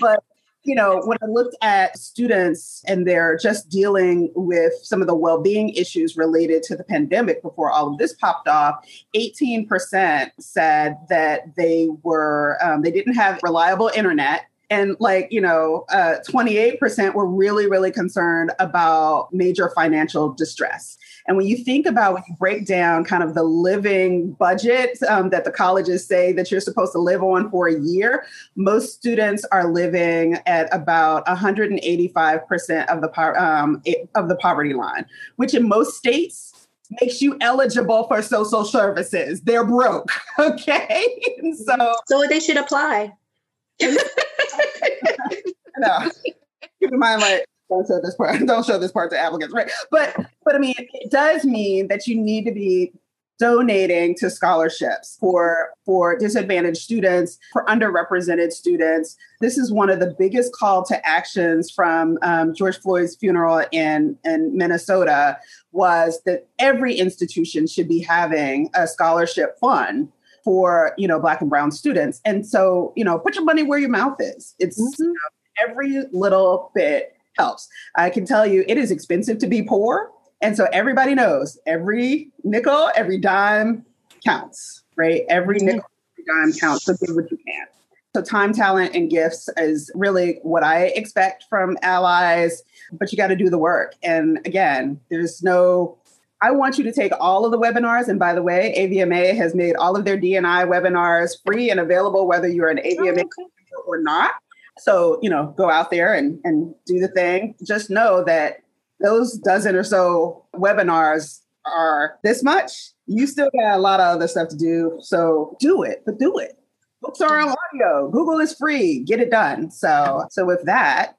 but, you know, when I looked at students and they're just dealing with some of the well being issues related to the pandemic before all of this popped off, 18% said that they were, um, they didn't have reliable internet and like you know uh, 28% were really really concerned about major financial distress. And when you think about when you break down kind of the living budget um, that the colleges say that you're supposed to live on for a year most students are living at about 185% of the po- um, of the poverty line which in most states makes you eligible for social services. They're broke okay? So so they should apply no. Keep in mind, like, don't show this part. Don't show this part to applicants, right? But, but I mean, it does mean that you need to be donating to scholarships for for disadvantaged students for underrepresented students this is one of the biggest call to actions from um, george floyd's funeral in in minnesota was that every institution should be having a scholarship fund for you know black and brown students. And so you know put your money where your mouth is. It's mm-hmm. you know, every little bit helps. I can tell you it is expensive to be poor. And so everybody knows every nickel every dime counts right? Every mm-hmm. nickel every dime counts. So give what you can. So time talent and gifts is really what i expect from allies but you got to do the work. And again there's no I want you to take all of the webinars. And by the way, AVMA has made all of their DNI webinars free and available, whether you're an AVMA oh, okay. or not. So, you know, go out there and, and do the thing. Just know that those dozen or so webinars are this much. You still got a lot of other stuff to do. So do it, but do it. Books are on audio. Google is free. Get it done. So, so with that,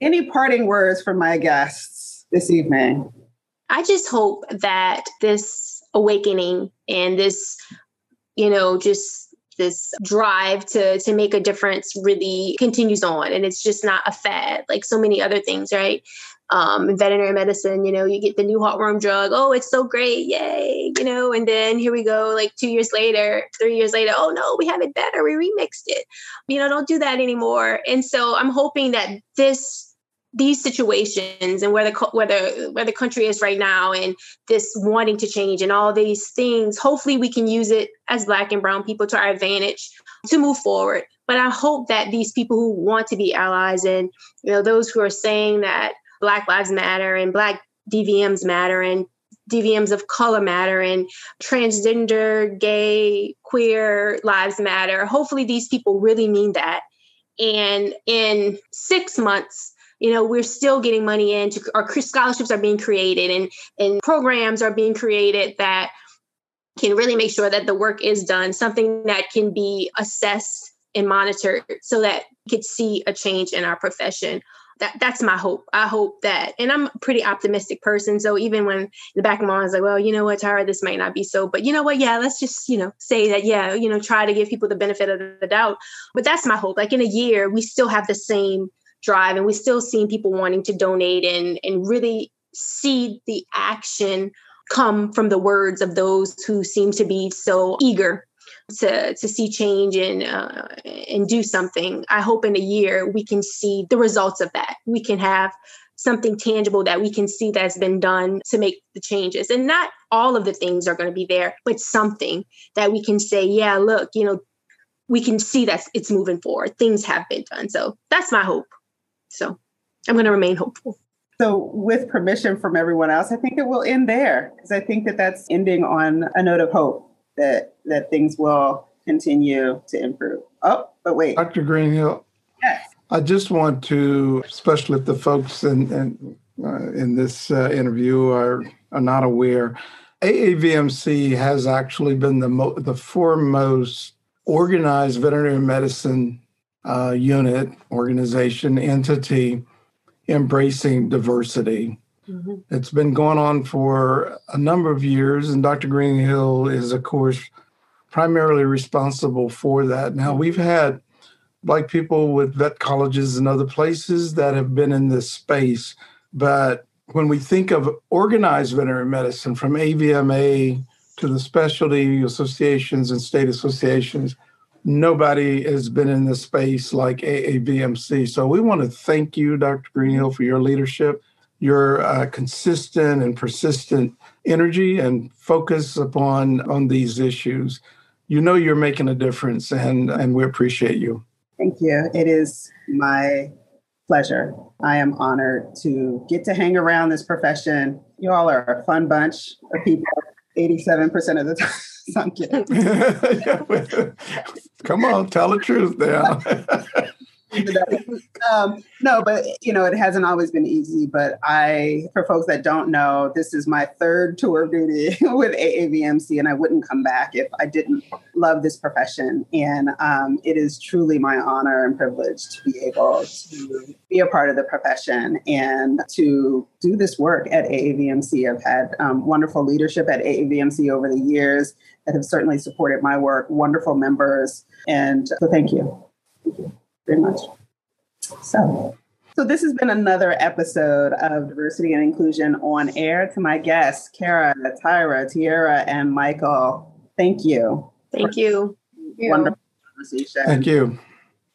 any parting words from my guests this evening? I just hope that this awakening and this, you know, just this drive to to make a difference really continues on and it's just not a fad like so many other things right um, in veterinary medicine, you know, you get the new heartworm drug. Oh, it's so great. Yay. You know, and then here we go, like two years later, three years later. Oh, no, we have it better. We remixed it. You know, don't do that anymore. And so I'm hoping that this these situations and where the where the where the country is right now and this wanting to change and all these things hopefully we can use it as black and brown people to our advantage to move forward but i hope that these people who want to be allies and you know those who are saying that black lives matter and black dvms matter and DVMs of color matter and transgender, gay, queer lives matter. Hopefully, these people really mean that. And in six months, you know we're still getting money in to our scholarships are being created and and programs are being created that can really make sure that the work is done something that can be assessed and monitored so that we could see a change in our profession that that's my hope. I hope that, and I'm a pretty optimistic person. So even when in the back of my mind is like, well, you know what, Tara, this might not be so, but you know what, yeah, let's just, you know, say that, yeah, you know, try to give people the benefit of the doubt. But that's my hope. Like in a year, we still have the same drive and we still seeing people wanting to donate and and really see the action come from the words of those who seem to be so eager to to see change and uh, and do something. I hope in a year we can see the results of that. We can have something tangible that we can see that's been done to make the changes. And not all of the things are going to be there, but something that we can say, yeah, look, you know, we can see that it's moving forward. Things have been done. So that's my hope. So I'm going to remain hopeful. So, with permission from everyone else, I think it will end there because I think that that's ending on a note of hope that that things will continue to improve. Oh, but wait, Dr. Greenhill. Yes. I just want to, especially if the folks in in, uh, in this uh, interview are are not aware, AAVMC has actually been the mo- the foremost organized veterinary medicine uh, unit, organization, entity embracing diversity Mm-hmm. It's been going on for a number of years, and Dr. Greenhill is, of course, primarily responsible for that. Now, we've had black people with vet colleges and other places that have been in this space, but when we think of organized veterinary medicine from AVMA to the specialty associations and state associations, nobody has been in this space like AAVMC. So we want to thank you, Dr. Greenhill, for your leadership your uh, consistent and persistent energy and focus upon on these issues. You know you're making a difference and and we appreciate you. Thank you. It is my pleasure. I am honored to get to hang around this profession. You all are a fun bunch of people 87% of the time Come on, tell the truth now. um, no, but you know, it hasn't always been easy. But I, for folks that don't know, this is my third tour of duty with AAVMC, and I wouldn't come back if I didn't love this profession. And um, it is truly my honor and privilege to be able to be a part of the profession and to do this work at AAVMC. I've had um, wonderful leadership at AAVMC over the years that have certainly supported my work. Wonderful members, and so thank you. Thank you very much. So, so this has been another episode of Diversity and Inclusion on Air. To my guests, Kara, Tyra, Tiara, and Michael, thank you. Thank you. Wonderful conversation. Thank you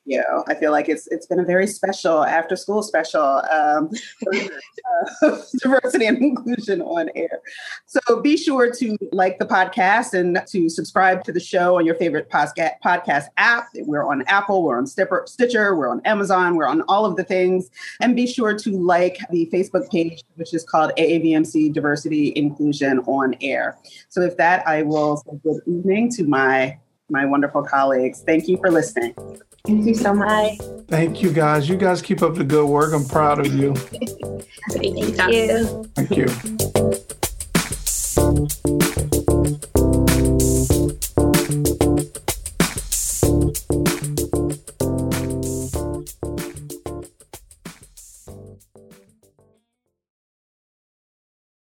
you know, I feel like it's it's been a very special after school special um, uh, diversity and inclusion on air. So be sure to like the podcast and to subscribe to the show on your favorite podcast podcast app. We're on Apple, we're on Stitcher, Stitcher, we're on Amazon, we're on all of the things. And be sure to like the Facebook page, which is called AAVMC Diversity Inclusion on Air. So with that, I will say good evening to my my wonderful colleagues. Thank you for listening. Thank you so much. Thank you guys. You guys keep up the good work. I'm proud of you. Thank you. Thank you.